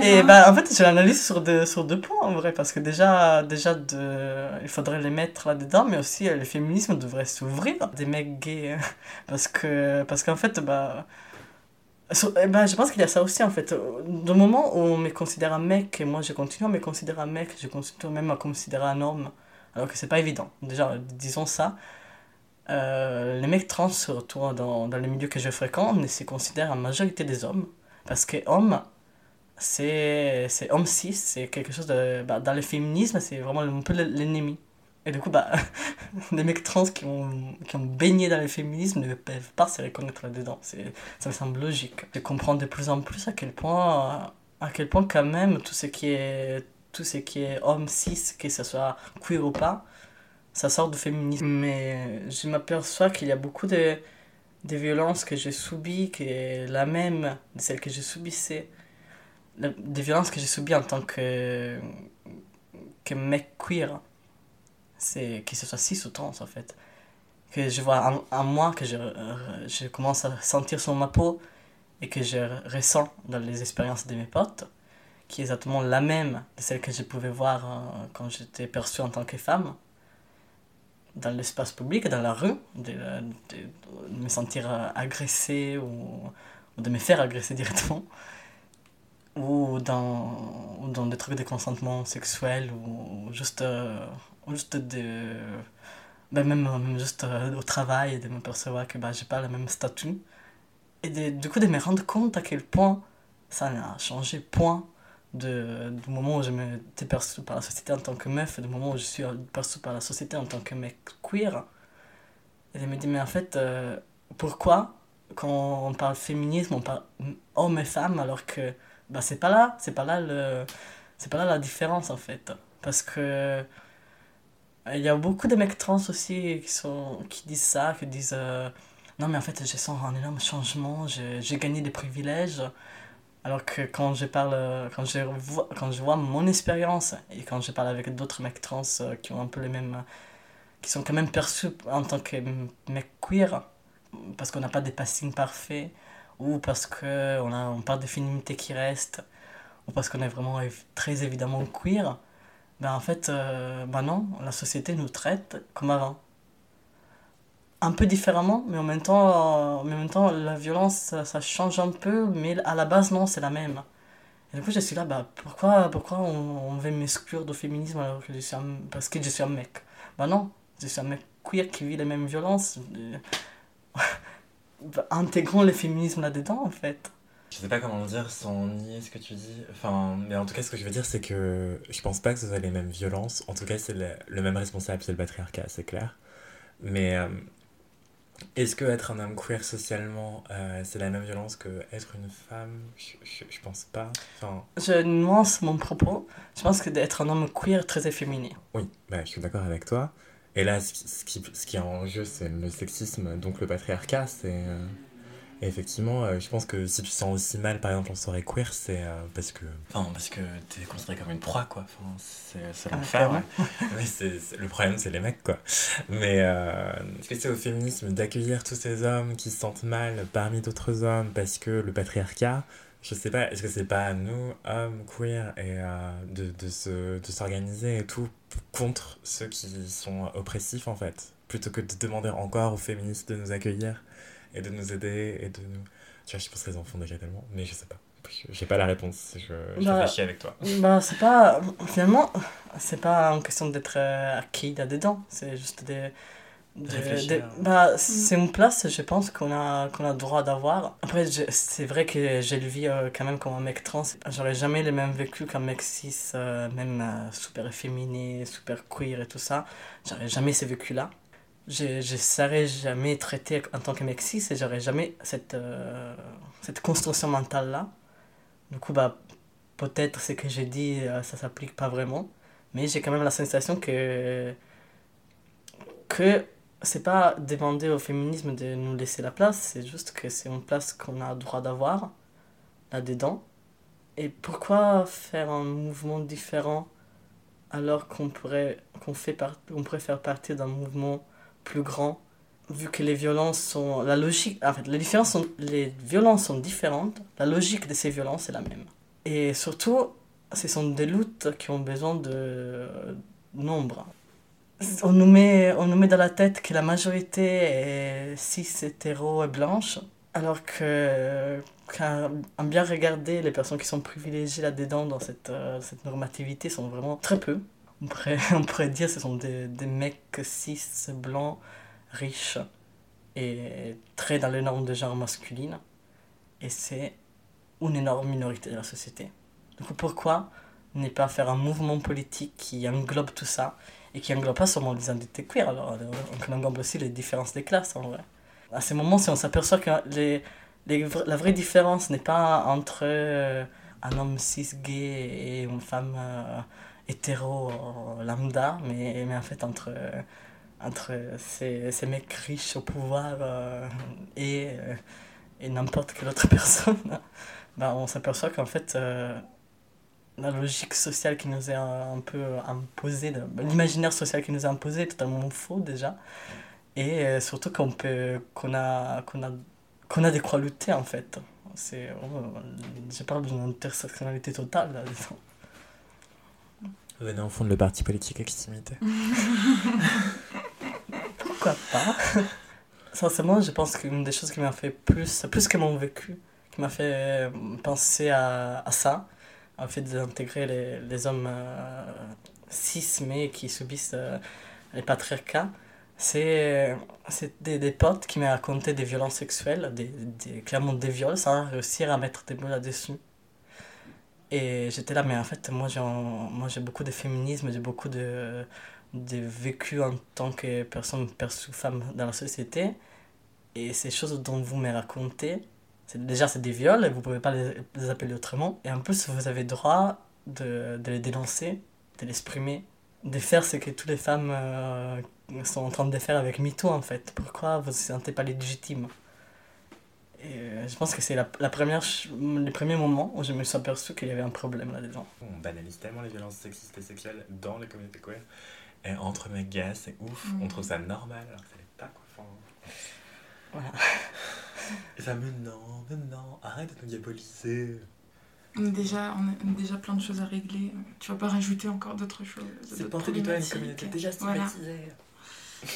Et bah, en fait, je l'analyse sur deux, sur deux points en vrai, parce que déjà, déjà de, il faudrait les mettre là-dedans, mais aussi euh, le féminisme devrait s'ouvrir des mecs gays. hein. Parce que, parce qu'en fait, bah, sur- eh ben, je pense qu'il y a ça aussi en fait. Du moment où on me considère un mec, et moi je continue à me considérer un mec, je continue même à considérer un homme, alors que c'est pas évident. Déjà, disons ça. Euh, les mecs trans, surtout dans, dans les milieux que je fréquente, se considèrent en majorité des hommes. Parce que homme, c'est homme cis, c'est quelque chose de. bah, dans le féminisme, c'est vraiment un peu l'ennemi. Et du coup, bah, les mecs trans qui ont, qui ont baigné dans le féminisme ne peuvent pas se reconnaître là-dedans. Ça me semble logique. Je comprends de plus en plus à quel point, à quel point quand même, tout ce qui est, tout ce qui est homme cis, que ce soit queer ou pas, ça sort du féminisme. Mais je m'aperçois qu'il y a beaucoup de, de violences que j'ai subies, qui est la même de celle que je subissais. Des violences que j'ai subies en tant que, que mec queer. C'est que ce soit cis ou trans en fait. Que je vois en, en moi, que je, je commence à sentir sur ma peau et que je ressens dans les expériences de mes potes, qui est exactement la même de celle que je pouvais voir euh, quand j'étais perçue en tant que femme dans l'espace public, dans la rue, de, me sentir euh, agressé ou, ou de me faire agresser directement, ou dans, ou dans des trucs de consentement sexuel, ou juste, euh, ou juste de... ben même, même juste euh, au travail, de me percevoir que ben, j'ai pas le même statut. Et de- du coup, de me rendre compte à quel point ça a changé, point, de, du moment où je me été perçu par la société en tant que meuf du moment où je suis perçu par la société en tant que mec queer. Et je me dis, mais en fait, euh, pourquoi quand on parle féminisme, on parle homme et femme alors que bah, c'est pas là, c'est pas là le, c'est pas là la différence en fait. Parce que il y a beaucoup de mecs trans aussi qui, sont, qui disent ça, qui disent euh, non mais en fait je sens un énorme changement, j'ai gagné des privilèges. Alors que quand je parle, euh, quand je vois, quand je vois mon expérience et quand je parle avec d'autres mecs trans euh, qui ont un peu les mêmes, qui sont quand même perçus en tant que mecs queer, parce qu'on n'a pas des passings parfaits, ou parce qu'on on parle de féminité qui reste, ou parce qu'on est vraiment très évidemment queer, ben en fait, euh, ben non, la société nous traite comme avant. Un peu différemment, mais en même temps, euh, mais en même temps la violence, ça, change un peu, mais à la base, non, c'est la même. Et du coup, je suis là, bah, pourquoi, pourquoi on, veut m'exclure du féminisme alors que je suis un, parce que je suis un mec? Bah non, je suis un mec queer qui vit les mêmes violences. Bah, intégrons le féminisme là-dedans, en fait. Je sais pas comment le dire sans nier ce que tu dis. Enfin, mais en tout cas, ce que je veux dire, c'est que je pense pas que ce soit les mêmes violences. En tout cas, c'est le, le même responsable, c'est le patriarcat, c'est clair. Mais euh, est-ce que être un homme queer socialement, euh, c'est la même violence que être une femme? Je, je, je pense pas. Enfin, Je nuance mon propos. Je pense que d'être un homme queer très efféminé. oui, bah, je suis d'accord avec toi. Et là, ce qui, ce qui, est en jeu, c'est le sexisme, donc le patriarcat. C'est euh, et effectivement, euh, je pense que si tu te sens aussi mal, par exemple, en soirée queer, c'est euh, parce que, enfin, parce que t'es considéré comme une proie, quoi. Enfin, c'est c'est Ah, l'enfer. c'est c'est- le problème, c'est les mecs, quoi. Mais euh, est-ce que c'est au féminisme d'accueillir tous ces hommes qui se sentent mal parmi d'autres hommes parce que le patriarcat, je sais pas, est-ce que c'est pas à nous, hommes queer, et euh, de, de se- de s'organiser et tout contre ceux qui sont oppressifs, en fait, plutôt que de demander encore aux féministes de nous accueillir et de nous aider et de nous... Tu vois, je pense qu'elles en font déjà tellement, mais je sais pas. J'ai pas la réponse, je, je Bah, réfléchis avec toi. Bah, c'est pas. Finalement, c'est pas une question d'être euh, acquis là-dedans. C'est juste des. De- bah, c'est une place, je pense, qu'on a, qu'on a droit d'avoir. Après, je- c'est vrai que j'ai le vis euh, quand même comme un mec trans. J'aurais jamais le même vécu qu'un mec cis, euh, même euh, super efféminé, super queer et tout ça. J'aurais jamais ce vécu-là. Je je serais jamais traité en tant que mec cis et j'aurais jamais cette, euh, cette construction mentale-là. Du coup, bah, peut-être ce que j'ai dit, euh, ça s'applique pas vraiment. Mais j'ai quand même la sensation que, que c'est pas demander au féminisme de nous laisser la place, c'est juste que c'est une place qu'on a le droit d'avoir là-dedans. Et pourquoi faire un mouvement différent alors qu'on pourrait, qu'on pourrait faire partie d'un mouvement plus grand? Vu que les violences sont la logique en fait les différences sont les violences sont différentes la logique de ces violences est la même. Et surtout ce sont des luttes qui ont besoin de nombre on nous met on nous met dans la tête que la majorité est cis hétéro et blanche alors que quand bien regarder les personnes qui sont privilégiées là-dedans dans cette, euh, cette normativité sont vraiment très peu. On pourrait, on pourrait dire que ce sont des, des mecs cis, blancs, riches et très dans les normes de genre masculine. Et c'est une énorme minorité de la société. Donc pourquoi ne pas faire un mouvement politique qui englobe tout ça et qui englobe pas seulement les identités queer, alors on englobe aussi les différences des classes en vrai. À ces moments, si on s'aperçoit que les, la vraie différence n'est pas entre euh, un homme cis gay et une femme euh, hétéro euh, lambda, mais, mais en fait entre, entre ces, ces mecs riches au pouvoir et, et n'importe quelle autre personne, bah, on s'aperçoit qu'en fait la logique sociale qui nous est un, peu imposée, l'imaginaire social qui nous est imposé est totalement faux déjà. Et surtout qu'on peut qu'on a, qu'on a qu'on a des croix en fait. C'est, oh, je parle d'une intersectionnalité totale là Venez en fond de le parti politique Extimité. Pourquoi pas? Sincèrement, je pense qu'une des choses qui m'a fait plus, plus que mon vécu, qui m'a fait penser à, à ça, en fait d'intégrer les, les hommes euh, cis mais qui subissent euh, les patriarcats, c'est des, des potes qui m'ont raconté des violences sexuelles, des, des, clairement des viols, sans réussir à mettre des mots là-dessus. Et j'étais là, mais en fait, moi j'ai beaucoup de féminisme, j'ai beaucoup de, de vécu en tant que personne perçue femme dans la société. Et ces choses dont vous me racontez, déjà c'est des viols, et vous pouvez pas les, les, appeler autrement. Et en plus, vous avez le droit de, de les dénoncer, de l'exprimer, de faire ce que toutes les femmes euh, sont en train de faire avec MeToo en fait. Pourquoi vous ne vous sentez pas légitime? Et euh, je pense que c'est la, la, première, les premiers moments où je me suis aperçu qu'il y avait un problème là-dedans. On banalise tellement les violences sexistes et sexuelles dans les communautés queer. Et entre mes gars, c'est ouf, on mm. trouve ça normal alors que ça n'est pas quoi. Voilà. et ça, mais non, mais non, arrête de nous diaboliser. On a, déjà, on a déjà plein de choses à régler. Tu vas pas rajouter encore d'autres choses. C'est pas du tout une communauté déjà stigmatisée.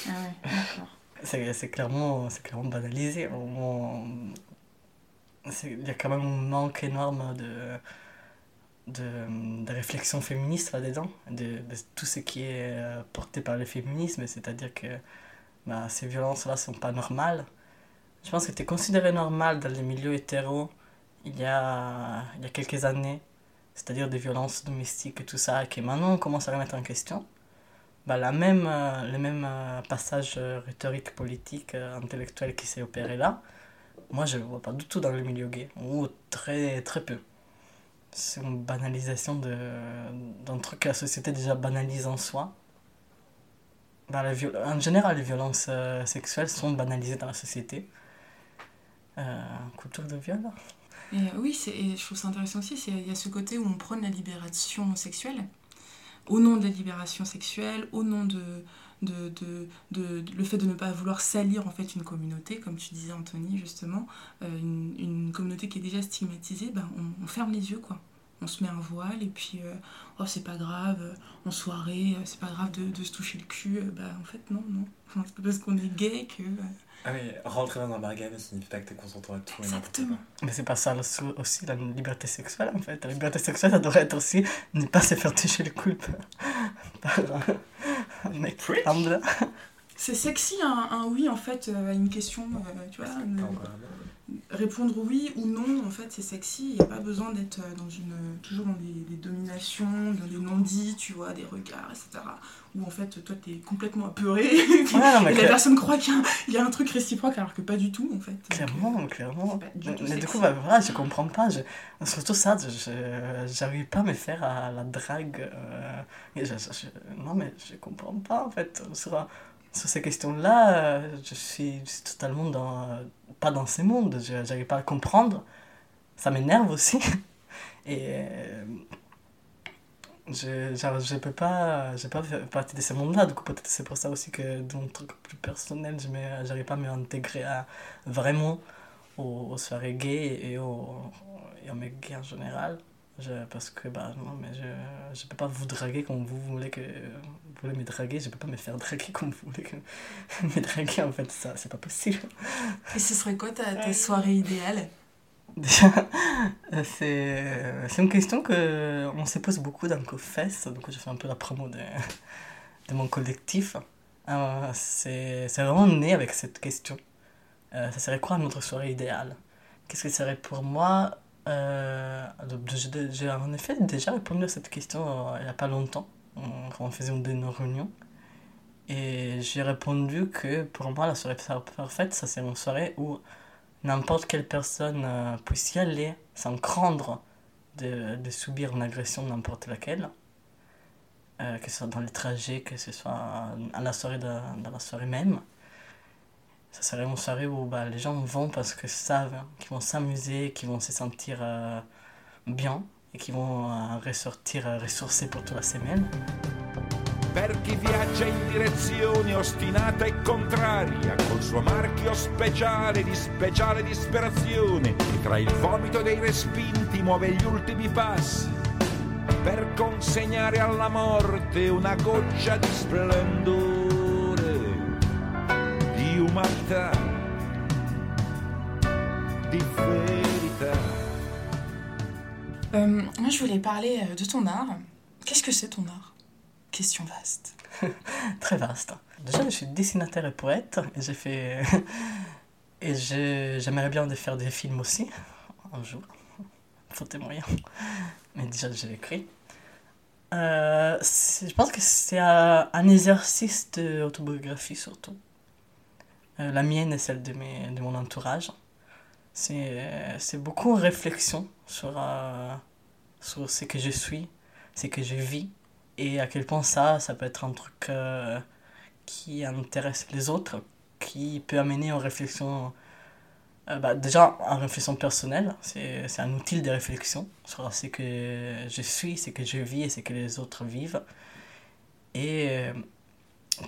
Ah ouais, d'accord. C'est clairement, clairement banalisé. Il y a quand même un manque énorme de, de, de réflexion féministe là-dedans, de, de, tout ce qui est euh, porté par le féminisme, c'est-à-dire que bah, ces violences-là sont pas normales. Je pense que c'était considéré normal dans les milieux hétéros il y a, il y a quelques années, c'est-à-dire des violences domestiques et tout ça, et que maintenant on commence à remettre en question, bah, la même, euh, le même euh, passage euh, rhétorique, politique, intellectuel qui s'est opéré là, moi je ne le vois pas du tout dans le milieu gay, ou très, très peu. C'est une banalisation d'un truc que la société déjà banalise en soi. Bah, la en général, les violences sexuelles sont banalisées dans la société. Culture de viol et, oui, et je trouve ça intéressant aussi, il y a ce côté où on prône la libération sexuelle, au nom de la libération sexuelle, au nom de, de, de, de, le fait de ne pas vouloir salir en fait une communauté, comme tu disais Anthony justement, euh, une, une, communauté qui est déjà stigmatisée, ben, on, on, ferme les yeux quoi. On se met un voile et puis euh, oh c'est pas grave, euh, en soirée c'est pas grave de, de, se toucher le cul, bah en fait non, non. C'est pas parce qu'on est gay que ah mais rentrer dans un bargain ne signifie pas que t'es consentant à tout Exactement. Mais c'est pas ça aussi la liberté sexuelle en fait. La liberté sexuelle, ça devrait être aussi ne pas se faire toucher le cul par un mec. C'est sexy un, un, oui en fait euh, à une question, euh, tu vois répondre oui ou non, en fait, c'est sexy. Il n'y a pas besoin d'être euh, dans une, toujours dans des, dominations, dans des non-dits, tu vois, des regards, etc. Où en fait, toi, t'es complètement apeuré. et la personne croit qu'il y, a un truc réciproque, alors que pas du tout, en fait. Clairement, clairement. Mais, du coup, bah, voilà, je comprends pas. Je... Surtout ça, je j'arrive pas à me faire à la drague. Euh... Je, non, mais je comprends pas, en fait. Sur sur ces questions-là, euh, je suis, je suis totalement dans, euh, pas dans ces mondes. Je n'arrive pas à comprendre. Ça m'énerve aussi. Et euh, je peux pas, je peux pas faire partie de ces mondes-là. Du coup, peut-être c'est pour ça aussi que mon truc plus personnel, je n'arrive pas à m'intégrer à, vraiment aux, aux soirées gays et aux, et aux mecs gays en général. Je, parce que bah non mais je je peux pas vous draguer comme vous voulez que vous voulez me draguer je peux pas me faire draguer comme vous voulez me draguer en fait ça c'est pas possible. Et ce serait quoi ta, ta soirée idéale déjà euh, c'est c'est une question que on se pose beaucoup dans CoFest donc je fais un peu la promo de de mon collectif. Euh, c'est c'est vraiment né avec cette question. Euh, ça serait quoi notre soirée idéale? Qu'est-ce que serait pour moi? Euh, j'ai j'ai en effet déjà répondu à cette question euh, il n'y a pas longtemps, on- on faisait une de nos réunions. Et j'ai répondu que pour moi, la soirée par- parfaite, ça c'est une soirée où n'importe quelle personne euh, puisse y aller sans craindre de, de subir une agression n'importe laquelle. Euh, que ce soit dans les trajets, que ce soit à la soirée de- dans la soirée même. Ça serait une soirée où bah, les gens vont parce qu'ils savent qu'ils vont s'amuser, qu'ils vont se sentir euh, bien et qu'ils vont euh, ressortir euh, ressourcés pour toute la semaine. Per chi viaggia in direzione ostinata e contraria, col suo marchio speciale di speciale disperazione, che tra il vomito dei respinti muove gli ultimi passi, per consegnare alla morte una goccia di splendore, di umanità, Euh, Moi, je voulais parler euh, de ton art. Qu'est-ce que c'est ton art? Question vaste. Très vaste. Déjà, je suis dessinateur et poète et j'ai fait. et j'aimerais bien de faire des films aussi, un jour. Faut moyens. Mais déjà, je l'écris. Euh, je pense que c'est un, exercice d'autobiographie surtout. La mienne et celle de, de mon entourage. C'est beaucoup une réflexion sur, euh, sur ce que je suis, ce que je vis et à quel point ça, ça peut être un truc euh, qui intéresse les autres, qui peut amener en réflexion, euh, bah, déjà en réflexion personnelle, c'est un outil de réflexion sur ce que je suis, ce que je vis et ce que les autres vivent. Et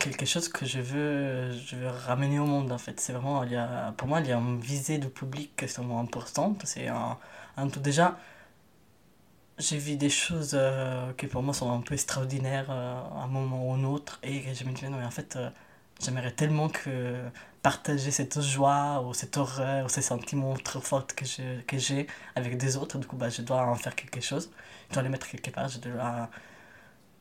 quelque chose que je veux, je veux ramener au monde en fait. C'est vraiment, il y a, pour moi, il y a une visée du public extrêmement importante. C'est un, un tout déjà j'ai vu des choses euh, qui pour moi sont un peu extraordinaires euh, à un moment ou un autre et je me disais non mais en fait euh, j'aimerais tellement que partager cette joie ou cette horreur ou ces sentiments trop forts que je- que j'ai avec des autres du coup bah, je dois en faire quelque chose je dois les mettre quelque part je dois,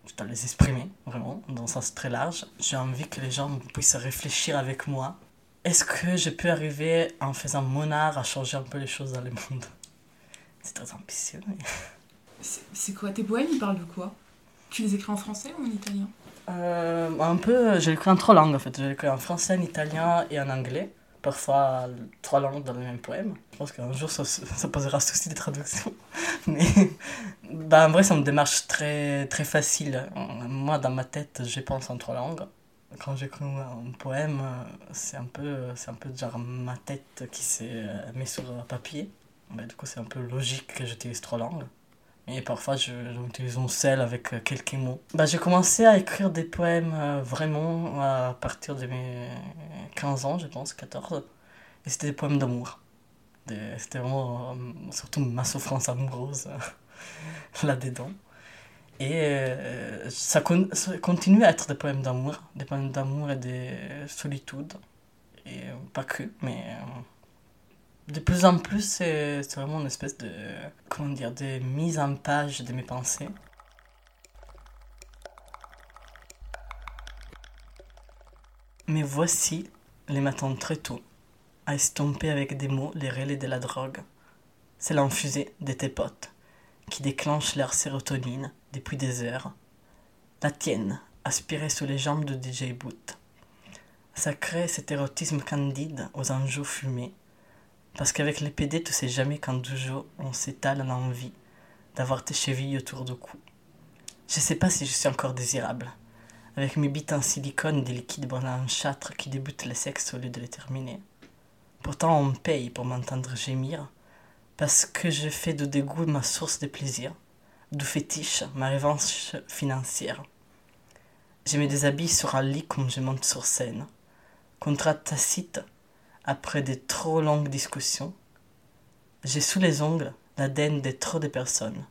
je dois les exprimer vraiment dans un sens très large. J'ai envie que les gens puissent réfléchir avec moi. Est-ce que je peux arriver en faisant mon art à changer un peu les choses dans le monde? C'est très ambitieux mais... C'est c'est quoi? Tes poèmes, ils parlent de quoi? Tu les écris en français ou en italien? Euh, un peu, j'ai écrit en trois langues en fait. J'ai écrit en français, en italien et en anglais. Parfois trois langues dans le même poème. Je pense qu'un jour ça, posera souci de traduction. Mais bah, en vrai, c'est une démarche très, très facile. Moi, dans ma tête, je pense en trois langues. Quand j'écris un poème, c'est un peu, un peu genre ma tête qui s'est euh, mise sur papier. Bah, du coup, c'est un peu logique que j'utilise trois langues. Et parfois, je, j'utilise un seul avec euh, quelques mots. Bah, j'ai commencé à écrire des poèmes euh, vraiment à partir de mes 15 ans, je pense, 14. Et c'était des poèmes d'amour. Des- C'était vraiment euh, surtout ma souffrance amoureuse là-dedans. Et ça, ça continue à être des poèmes d'amour, des poèmes d'amour et de solitude. Et pas que, mais de plus en plus, c'est vraiment une espèce de, comment dire, de mise en page de mes pensées. Mais voici les matins très tôt, à estomper avec des mots les relais de la drogue. C'est l'infusé de tes potes, qui déclenche leur sérotonine depuis des heures. La tienne, aspirée sous les jambes de DJ Boot. Ça crée cet érotisme candide aux enjeux fumés, parce qu'avec les PD, tu sais jamais quand deux jours on s'étale en envie d'avoir tes chevilles autour du cou. Je sais pas si je suis encore désirable. avec mes bites en silicone et des liquides blanchâtres qui débutent le sexe au lieu de les terminer. Pourtant, on me paye pour m'entendre gémir, parce que je fais de dégoût ma source de plaisir, d'où fétiche ma revanche financière. Je me déshabille sur un lit comme je monte sur scène. Contrat tacite, après de trop longues discussions, j'ai sous les ongles l'ADN de trop de personnes,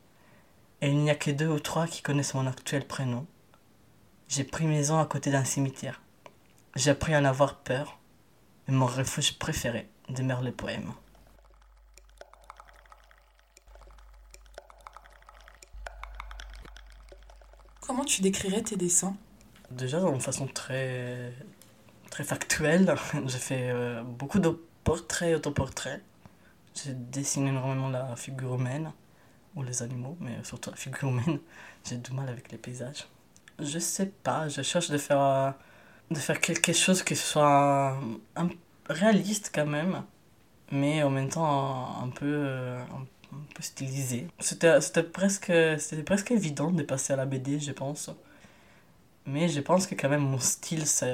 et il n'y a que deux ou trois qui connaissent mon actuel prénom. J'ai pris maison à côté d'un cimetière. J'ai appris à en avoir peur, et mon refuge préféré demeure le poème. Comment tu décrirais tes dessins? Déjà, d'une façon très, très factuelle, j'ai fait euh, beaucoup de portraits autoportraits. J'ai dessiné énormément la figure humaine, ou les animaux, mais surtout la figure humaine. J'ai du mal avec les paysages. Je sais pas, je cherche de faire, de faire quelque chose qui soit réaliste quand même, mais en même temps un, peu, euh, un, peu stylisé. C'était presque, presque évident de passer à la BD, je pense. Mais je pense que quand même mon style, ça,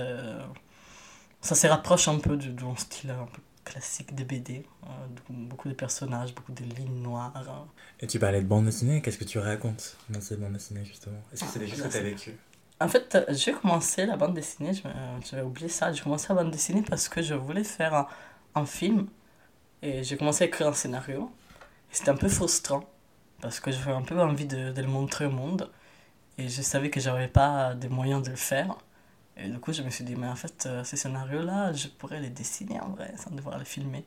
ça se rapproche un peu de, de mon style un peu classique de BD. Euh, beaucoup de personnages, beaucoup de lignes noires. Et tu parlais de bande dessinée, qu'est-ce que tu racontes dans cette bande dessinée justement? Est-ce que c'est des choses que tu as vécues? En fait, j'ai commencé la bande dessinée, j'avais oublié ça, j'ai commencé la bande dessinée parce que je voulais faire un, un film et j'ai commencé à écrire un scénario. C'était un peu frustrant parce que j'avais un peu envie de, de, le montrer au monde et je savais que j'avais pas des moyens de le faire. Et du coup, je me suis dit, mais en fait, euh, ces scénarios-là, je pourrais les dessiner en vrai, sans devoir les filmer.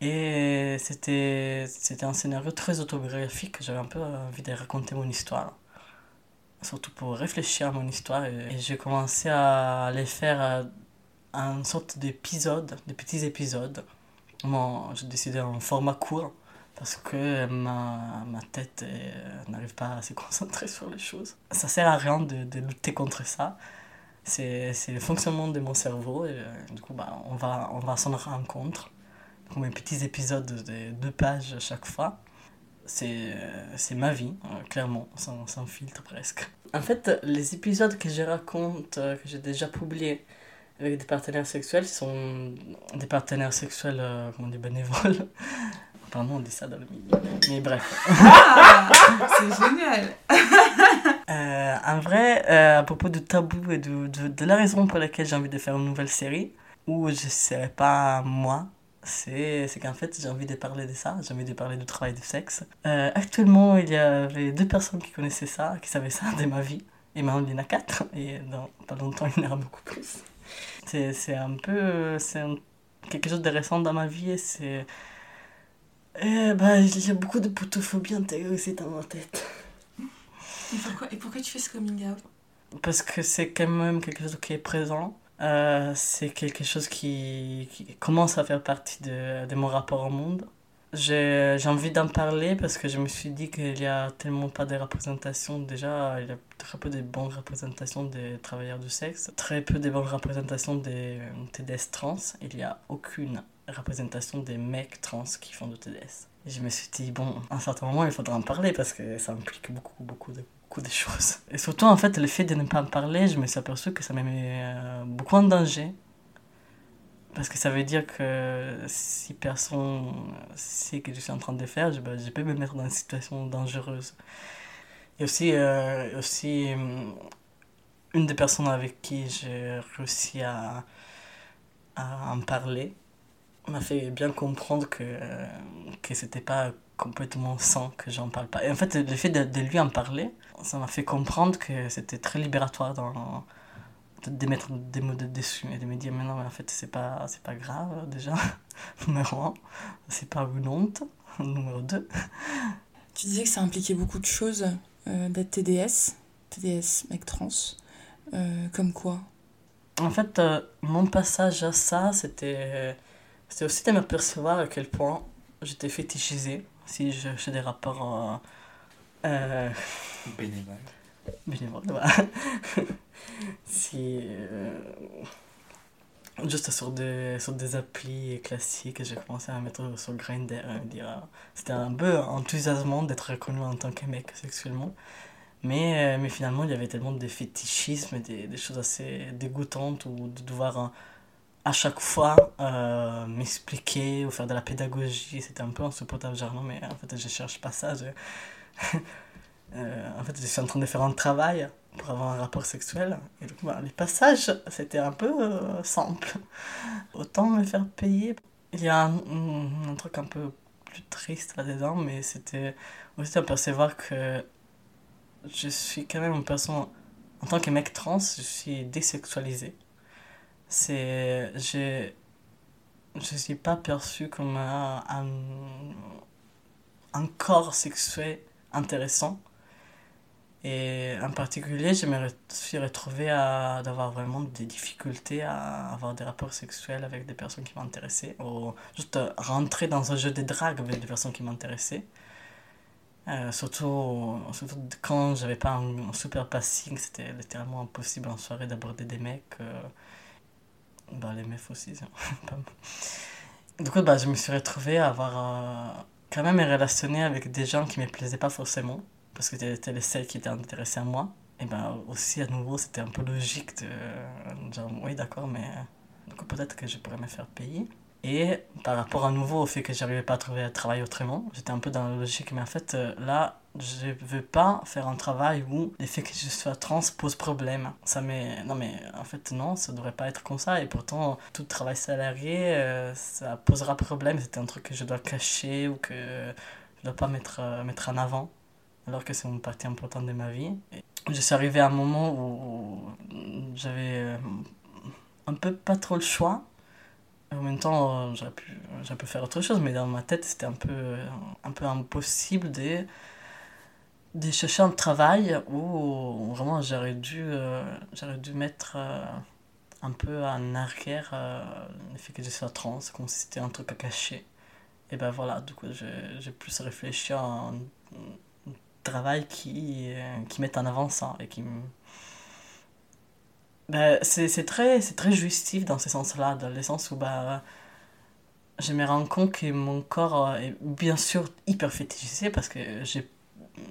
Et c'était, un scénario très autobiographique, j'avais un peu envie de raconter mon histoire. Surtout pour réfléchir à mon histoire. Et, j'ai commencé à les faire en sorte d'épisodes, de petits épisodes. Moi, j'ai décidé en format court parce que ma, ma tête euh, n'arrive pas à se concentrer sur les choses. Ça sert à rien de, de lutter contre ça c'est le fonctionnement de mon cerveau. Et, euh, du coup, bah, on va, on va s'en rencontre. Comme un petits épisodes de deux pages chaque fois. C'est ma vie, euh, clairement, sans, sans, filtre presque. En fait, les épisodes que je raconte, euh, que j'ai déjà publiés avec des partenaires sexuels, sont des partenaires sexuels, comment dire, bénévoles. Pardon, on dit ça dans le milieu. Mais bref. Ah, c'est génial euh, en vrai, euh, à propos du tabou et de, de, de, la raison pour laquelle j'ai envie de faire une nouvelle série, où je ne serai pas moi, c'est qu'en fait j'ai envie de parler de ça, j'ai envie de parler du travail du sexe. Euh, actuellement, il y avait deux personnes qui connaissaient ça, qui savaient ça de ma vie, et maintenant il y en a quatre, et dans pas longtemps il y en aura beaucoup plus. C'est un peu. C'est quelque chose de récent dans ma vie, et c'est. Eh y a beaucoup de potophobie intérieurée dans ma tête. Et pourquoi, et pourquoi tu fais ce coming out? Parce que c'est quand même quelque chose qui est présent. Euh, c'est quelque chose qui, qui, commence à faire partie de, de mon rapport au monde. J'ai envie d'en parler parce que je me suis dit qu'il n'y a tellement pas de représentations. Déjà, il y a très peu de bonnes représentations des travailleurs du sexe, très peu de bonnes représentations des TDS trans. Il n'y a aucune représentation des mecs trans qui font du TDS. Et je me suis dit, bon, à un certain moment, il faudra en parler parce que ça implique beaucoup, beaucoup de de choses. Et surtout, en fait, le fait de ne pas en parler, je me suis aperçu que ça me met euh, beaucoup en danger. Parce que ça veut dire que si personne sait que je suis en train de faire, je, peux me mettre dans une situation dangereuse. Et aussi, euh, aussi euh, une des personnes avec qui j'ai réussi à, à en parler m'a fait bien comprendre que, que c'était pas complètement sans que j'en parle pas. Et en fait, le fait de, de lui en parler, ça m'a fait comprendre que c'était très libératoire dans, de, mettre des mots de dessus et de me dire mais non mais en fait c'est pas c'est pas grave déjà. Numéro un c'est pas une honte. Numéro deux. Tu disais que ça impliquait beaucoup de choses euh, d'être TDS TDS mec trans. Euh, comme quoi? En fait euh, mon passage à ça c'était c'était aussi de m'apercevoir à quel point j'étais fétichisé si je fais des rapports euh, Bénévole. Bénévole, voilà. si. Euh, juste sur des, sur des applis classiques, j'ai commencé à mettre sur Grindr, dire. C'était un peu enthousiasmant d'être reconnu en tant que mec sexuellement. Mais, mais finalement, il y avait tellement de fétichisme, des, des choses assez dégoûtantes, ou de devoir à chaque fois euh, m'expliquer ou faire de la pédagogie. C'était un peu insupportable, genre non, mais en fait, je cherche pas ça. Euh, en fait, je suis en train de faire un travail pour avoir un rapport sexuel. Et donc, bah, les passages, c'était un peu euh, simple. Autant me faire payer. Il y a un, truc un peu plus triste là-dedans, mais c'était aussi à percevoir que je suis quand même une personne, en tant que mec trans, je suis désexualisé c'est je je suis pas perçu comme un, un, corps sexuel intéressant et en particulier je me suis retrouvé à d'avoir vraiment des difficultés à avoir des rapports sexuels avec des personnes qui m'intéressaient ou juste rentrer dans un jeu de drague avec des personnes qui m'intéressaient euh, surtout, surtout quand j'avais pas un, super passing, c'était littéralement impossible en soirée d'aborder des mecs. Euh, bah, les meufs aussi. du coup, bah, je me suis retrouvé à avoir euh, quand même relationné avec des gens qui me plaisaient pas forcément, parce que c'était les seuls qui étaient intéressés à moi. Et bah, aussi, à nouveau, c'était un peu logique de dire, oui, d'accord, mais du coup, peut-être que je pourrais me faire payer. Et par rapport à nouveau au fait que j'arrivais pas à trouver un travail autrement, j'étais un peu dans la logique, mais en fait, euh, là, je veux pas faire un travail où le fait que je sois trans pose problème. Ça. Non mais en fait non, ça devrait pas être comme ça. Et pourtant, tout travail salarié, euh, ça posera problème. C'est un truc que je dois cacher ou que je dois pas mettre, euh, mettre en avant. Alors que c'est une partie importante de ma vie. Je suis arrivé à un moment où, j'avais un peu pas trop le choix en même temps, euh, j'aurais pu, pu faire autre chose, mais dans ma tête, c'était un peu, un peu impossible de, de chercher un travail où vraiment j'aurais dû, euh, j'aurais dû mettre euh, un peu en arrière le fait que je sois trans, comme si c'était un truc à cacher. Et ben voilà, du coup, j'ai plus réfléchi à un, travail qui, qui mette en avant ça et qui bah, c'est très, très jouissif dans ce sens-là, dans le sens où bah, je me rends compte que mon corps euh, est bien sûr hyper fétichisé parce que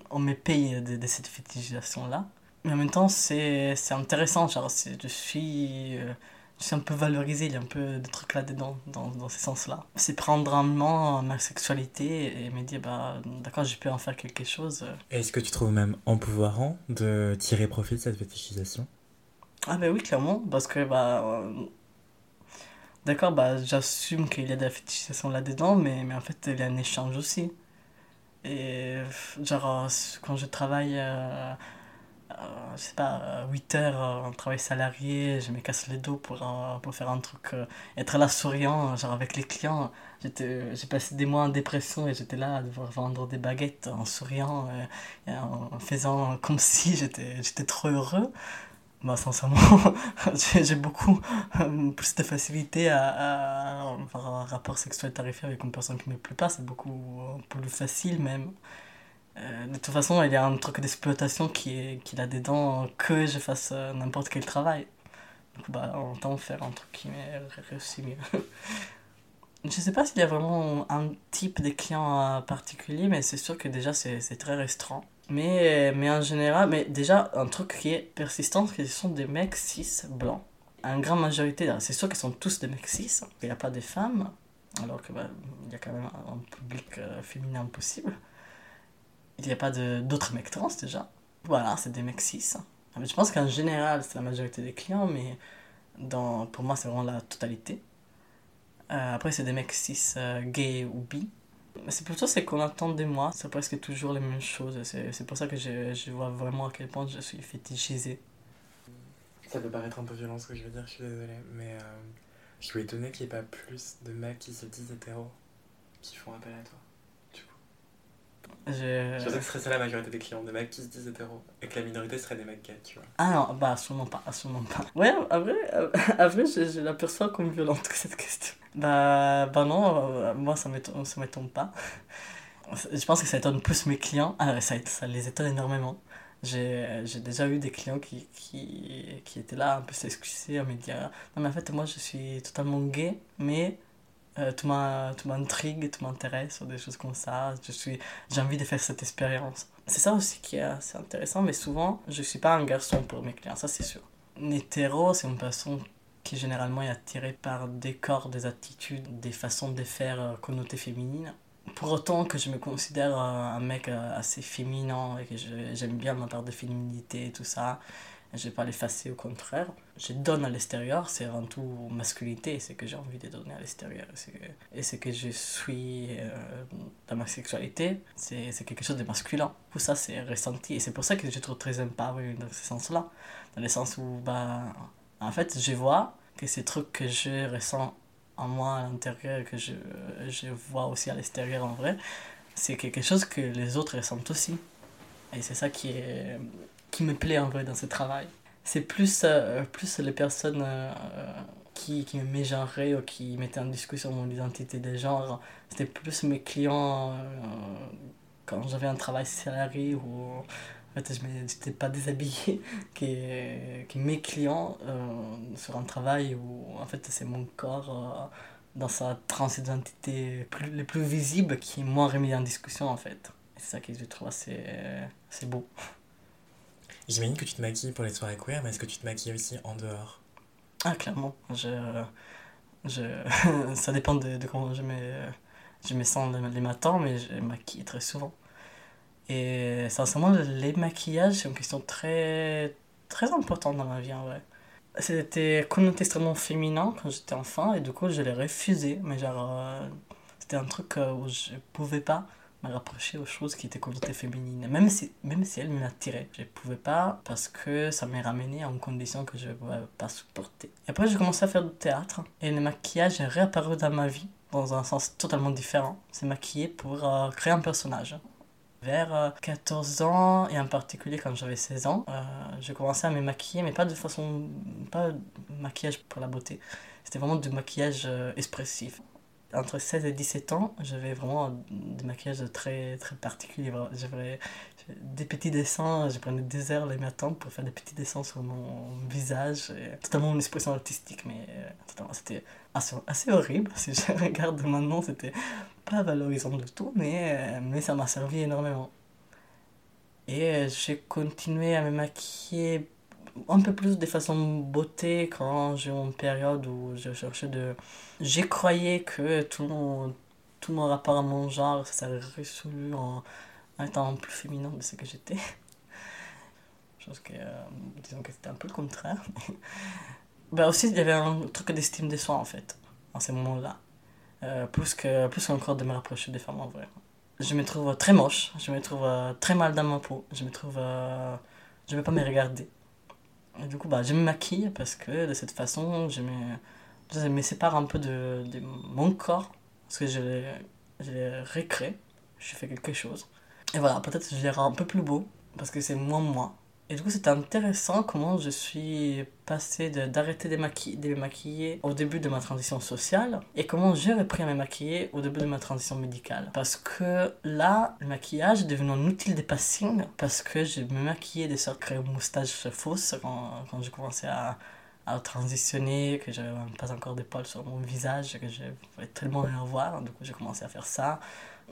on me paye de, de cette fétichisation-là. Mais en même temps, c'est intéressant, genre, je suis, euh, je suis un peu valorisé, il y a un peu de trucs là-dedans, dans, dans ce sens-là. C'est prendre en main ma sexualité et me dire, bah, d'accord, je peux en faire quelque chose. Est-ce que tu trouves même empouvoirant de tirer profit de cette fétichisation? Ah ben oui, clairement, parce que bah... Euh, d'accord, bah j'assume qu'il y a de la fétichisation là-dedans, mais, mais en fait il y a un échange aussi. Et genre quand je travaille, euh, euh, je sais pas, 8 heures en travail salarié, je me casse les dos pour, pour faire un truc, être là souriant, genre avec les clients. J'ai passé des mois en dépression et j'étais là à devoir vendre des baguettes en souriant, et en faisant comme si j'étais trop heureux. Bah, sincèrement, j'ai beaucoup euh, plus de facilité à, à, un rapport sexuel tarifé avec une personne qui ne me plaît pas. C'est beaucoup plus facile, même. Euh, de toute façon, il y a un truc d'exploitation qui est qui a dedans que je fasse euh, n'importe quel travail. Donc, bah, temps faire un truc qui m'est réussi mieux. je sais pas s'il y a vraiment un type de client particulier, mais c'est sûr que déjà, c'est très restreint. Mais, mais en général, mais déjà, un truc qui est persistant, c'est ce sont des mecs cis blancs. En grande majorité, c'est sûr qu'ils sont tous des mecs cis, il n'y a pas de femmes, alors qu'il bah, y a quand même un public euh, féminin possible. Il n'y a pas d'autres mecs trans déjà. Voilà, c'est des mecs cis. je pense qu'en général, c'est la majorité des clients, mais dans, pour moi, c'est vraiment la totalité. Euh, après, c'est des mecs cis euh, gays ou bi. C'est plutôt ce qu'on attend de moi, c'est presque toujours les mêmes choses. C'est pour ça que je, je, vois vraiment à quel point je suis fétichisé. Ça peut paraître un peu violent ce que je veux dire, je suis désolé, mais euh, je suis étonné qu'il n'y ait pas plus de mecs qui se disent hétéros qui font appel à toi. Je... je pensais que ce serait ça la majorité des clients, des mecs qui se disent hétéros, et que la minorité serait des mecs gays, tu vois. Ah non, bah absolument pas, absolument pas. Ouais, après, après je, je l'aperçois comme violente cette question. Bah, bah non, euh, moi ça ne m'étonne pas. Je pense que ça étonne plus mes clients. Ah, ça, ça les étonne énormément. J'ai déjà eu des clients qui, qui, qui étaient là un peu s'excuser, à me dire Non, mais en fait, moi je suis totalement gay, mais euh, tout m'intrigue, tout m'intéresse, des choses comme ça. J'ai envie de faire cette expérience. C'est ça aussi qui est assez intéressant, mais souvent, je suis pas un garçon pour mes clients, ça c'est sûr. Un hétéro, c'est une personne qui généralement est attirée par des corps, des attitudes, des façons de faire euh, connotées féminines. Pour autant que je me considère euh, un mec euh, assez féminin et que j'aime bien ma part de féminité et tout ça, je vais pas l'effacer, au contraire. Je donne à l'extérieur, c'est avant tout masculinité, c'est que j'ai envie de donner à l'extérieur. Et c'est que je suis euh, dans ma sexualité, c'est quelque chose de masculin. Tout ça, c'est ressenti. Et c'est pour ça que je trouve très empowered dans ce sens-là. Dans le sens où, bah, en fait, je vois que ces trucs que je ressens en moi à l'intérieur, que je, je vois aussi à l'extérieur en vrai, c'est quelque chose que les autres ressentent aussi. Et c'est ça qui, est, qui me plaît en vrai dans ce travail. C'est plus, euh, plus les personnes euh, qui, qui me mégenraient ou qui mettaient en discussion mon identité de genre. C'était plus mes clients euh, quand j'avais un travail salarié ou en fait je n'étais pas déshabillé que, que mes clients sur un travail où en fait c'est mon corps dans sa transidentité plus, les plus visible qui est moins remis en discussion en fait. C'est ça que je trouve assez, assez beau. J'imagine que tu te maquilles pour les soirées queer, mais est-ce que tu te maquilles aussi en dehors? Ah, clairement. Je, je, ça dépend de, de comment je me, je me sens les, matins, mais je maquille très souvent. Et sincèrement, les maquillages, c'est une question très, très importante dans ma vie en vrai. C'était connoté extrêmement féminin quand j'étais enfant, et du coup, je l'ai refusé. Mais genre, euh, c'était un truc euh, où je pouvais pas me rapprocher aux choses qui étaient connotées féminines. Même si, même si elles m'attiraient. Je pouvais pas parce que ça m'est ramené à une condition que je ne pouvais pas supporter. Et après, j'ai commencé à faire du théâtre. Et le maquillage est réapparu dans ma vie dans un sens totalement différent. C'est maquiller pour euh, créer un personnage. Vers euh, 14 ans, et en particulier quand j'avais 16 ans, euh, j'ai commencé à me maquiller, mais pas de façon. pas de maquillage pour la beauté. C'était vraiment du maquillage euh, expressif entre 16 et 17 ans, j'avais vraiment des maquillages très, très particuliers. J'avais des petits dessins, je prenais des heures les matins pour faire des petits dessins sur mon visage. Totalement une expression artistique, mais euh, c'était assez, assez horrible. Si je regarde maintenant, c'était pas valorisant du tout, mais, euh, mais ça m'a servi énormément. Et euh, j'ai continué à me maquiller un peu plus de façon beauté quand j'ai eu une période où je cherchais de... J'ai croyais que tout mon, tout mon rapport à mon genre s'est résolu en, étant plus féminin de ce que j'étais. Chose que, euh, disons que c'était un peu le contraire. ben aussi, il y avait un truc d'estime de soi en fait, en ces moments-là. Euh, plus que plus encore de me rapprocher des femmes en vrai. Je me trouve très moche, je me trouve euh, très mal dans ma peau, je me trouve... Je ne vais pas me regarder. Et du coup, bah, je me maquille parce que de cette façon, je me, me sépare un peu de, de mon corps. Parce que je l'ai, je l'ai. Je fais quelque chose. Et voilà, peut-être je rends un peu plus beau parce que c'est moins moi. Et du coup, c'était intéressant comment je suis passé de, d'arrêter de, de me maquiller au début de ma transition sociale et comment j'ai repris à me maquiller au début de ma transition médicale. Parce que là, le maquillage est devenu un outil de passing parce que je me maquillais de sorte créer une moustache fausse quand, quand j'ai commencé à, à transitionner, que j'avais pas encore de poils sur mon visage, que je voulais tellement rien voir. Du coup, j'ai commencé à faire ça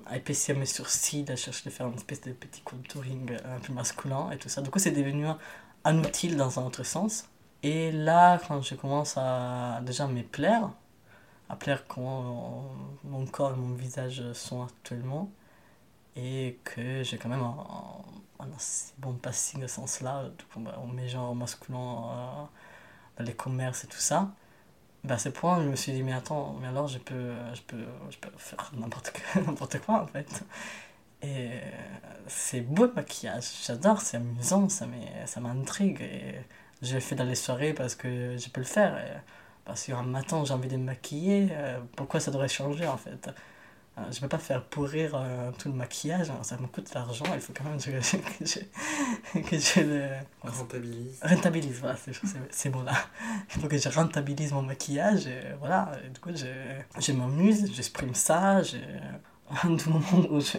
à épaissir mes sourcils, à chercher de faire une espèce de petit contouring un peu masculin et tout ça. Du coup, c'est devenu un, outil dans un autre sens. Et là, quand je commence à déjà me plaire, à plaire comment mon corps et mon visage sont actuellement, et que j'ai quand même un, assez bon passing de du coup, bah, on met genre masculin euh, dans les commerces et tout ça, bah, à ce point, je me suis dit, mais attends, mais alors je peux, je peux, je peux faire n'importe quoi, en fait. Et c'est beau le maquillage, j'adore, c'est amusant, ça m'intrigue. Et je le fais dans les soirées parce que je peux le faire. Et parce qu'un matin j'ai envie de me maquiller, euh, pourquoi ça devrait changer en fait? Je ne peux pas faire pourrir euh, tout le maquillage, hein, ça me coûte de l'argent, il faut quand même que je, que je, que je le Rentabilise. rentabilise. Voilà, c'est bon là. Il faut que je rentabilise mon maquillage, et voilà. Et du coup, je, je m'amuse, j'exprime ça, je, à tout moment où je,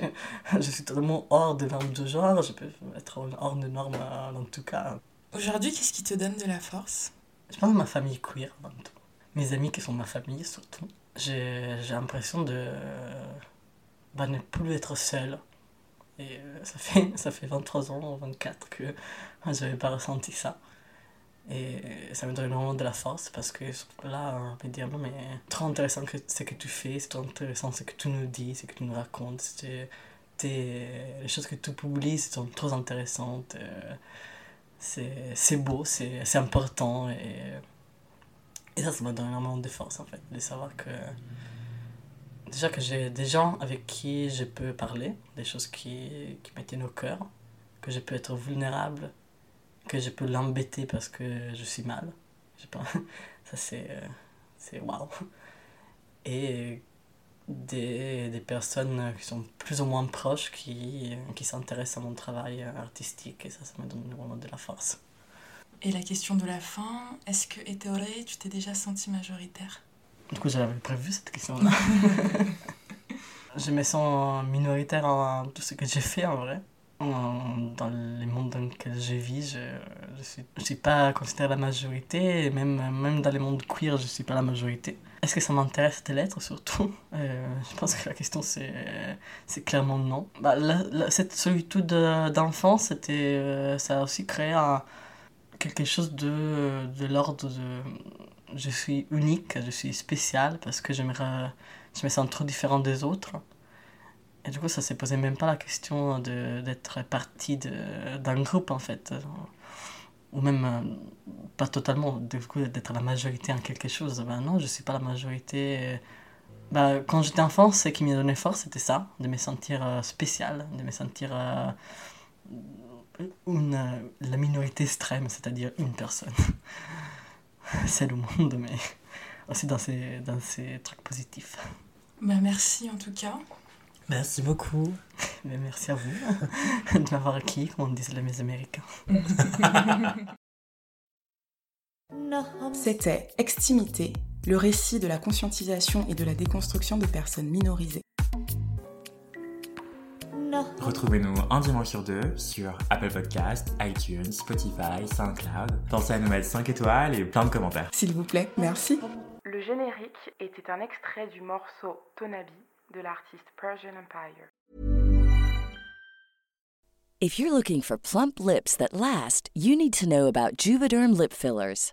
je suis totalement hors de normes de genre, je peux être hors de normes euh, en tout cas. Aujourd'hui, qu'est-ce qui te donne de la force? Je pense à ma famille queer avant tout. Mes amis qui sont ma famille surtout. J'ai l'impression de bah, ne plus être seul. Et euh, ça, fait, ça fait 23 ans, 24 que je n'avais pas ressenti ça. Et ça me donne énormément de la force parce que là, on peut dire, non, mais trop intéressant que, ce que tu fais, c'est trop intéressant ce que tu nous dis, ce que tu nous racontes. les choses que tu publies sont trop intéressantes. Euh, c'est beau, c'est important. Et ça, ça me donne énormément de force, en fait, de savoir que. Déjà que j'ai des gens avec qui je peux parler, des choses qui, qui me tiennent au cœur, que je peux être vulnérable que je peux l'embêter parce que je suis mal. Je pas, ça c'est euh, c'est waouh. Et des, des, personnes qui sont plus ou moins proches qui, qui s'intéressent à mon travail artistique et ça, ça me donne vraiment de la force. Et la question de la fin, est-ce que Eteore, tu t'es déjà senti majoritaire? Du coup, j'avais prévu cette question-là. je me sens minoritaire en tout ce que j'ai fait en vrai dans les mondes dans lesquels je vis, je ne suis, je suis pas considéré la majorité, et même, même dans les mondes queer, je ne suis pas la majorité. Est-ce que ça m'intéresse de l'être surtout? Euh, Je pense que la question c'est, c'est clairement non. Bah, cette solitude d'enfant, c'était, euh, ça a aussi créé un, quelque chose de, de l'ordre de je suis unique, je suis spécial parce que je me, sens trop différent des autres. Et du coup, ça s'est posé même pas la question d'être partie d'un groupe, en fait. Ou même, euh, pas totalement, du coup, d'être la majorité en quelque chose. Ben non, je suis pas la majorité. Ben, quand j'étais enfant, ce qui m'a donné force, c'était ça, de me sentir euh, spécial, de me sentir euh, une, la minorité extrême, c'est-à-dire une personne. C'est le monde, mais aussi dans ces, dans ces trucs positifs. Ben, merci en tout cas. Merci beaucoup. Mais merci à vous de m'avoir acquis, comme on disent les Américains. C'était Extimité, le récit de la conscientisation et de la déconstruction de personnes minorisées. Retrouvez-nous un dimanche sur deux sur Apple Podcast, iTunes, Spotify, SoundCloud. Pensez à nous mettre 5 étoiles et plein de commentaires. S'il vous plaît, merci. Le générique était un extrait du morceau Tonabi de l'artiste Persian Empire. If you're looking for plump lips that last, you need to know about Juvederm lip fillers.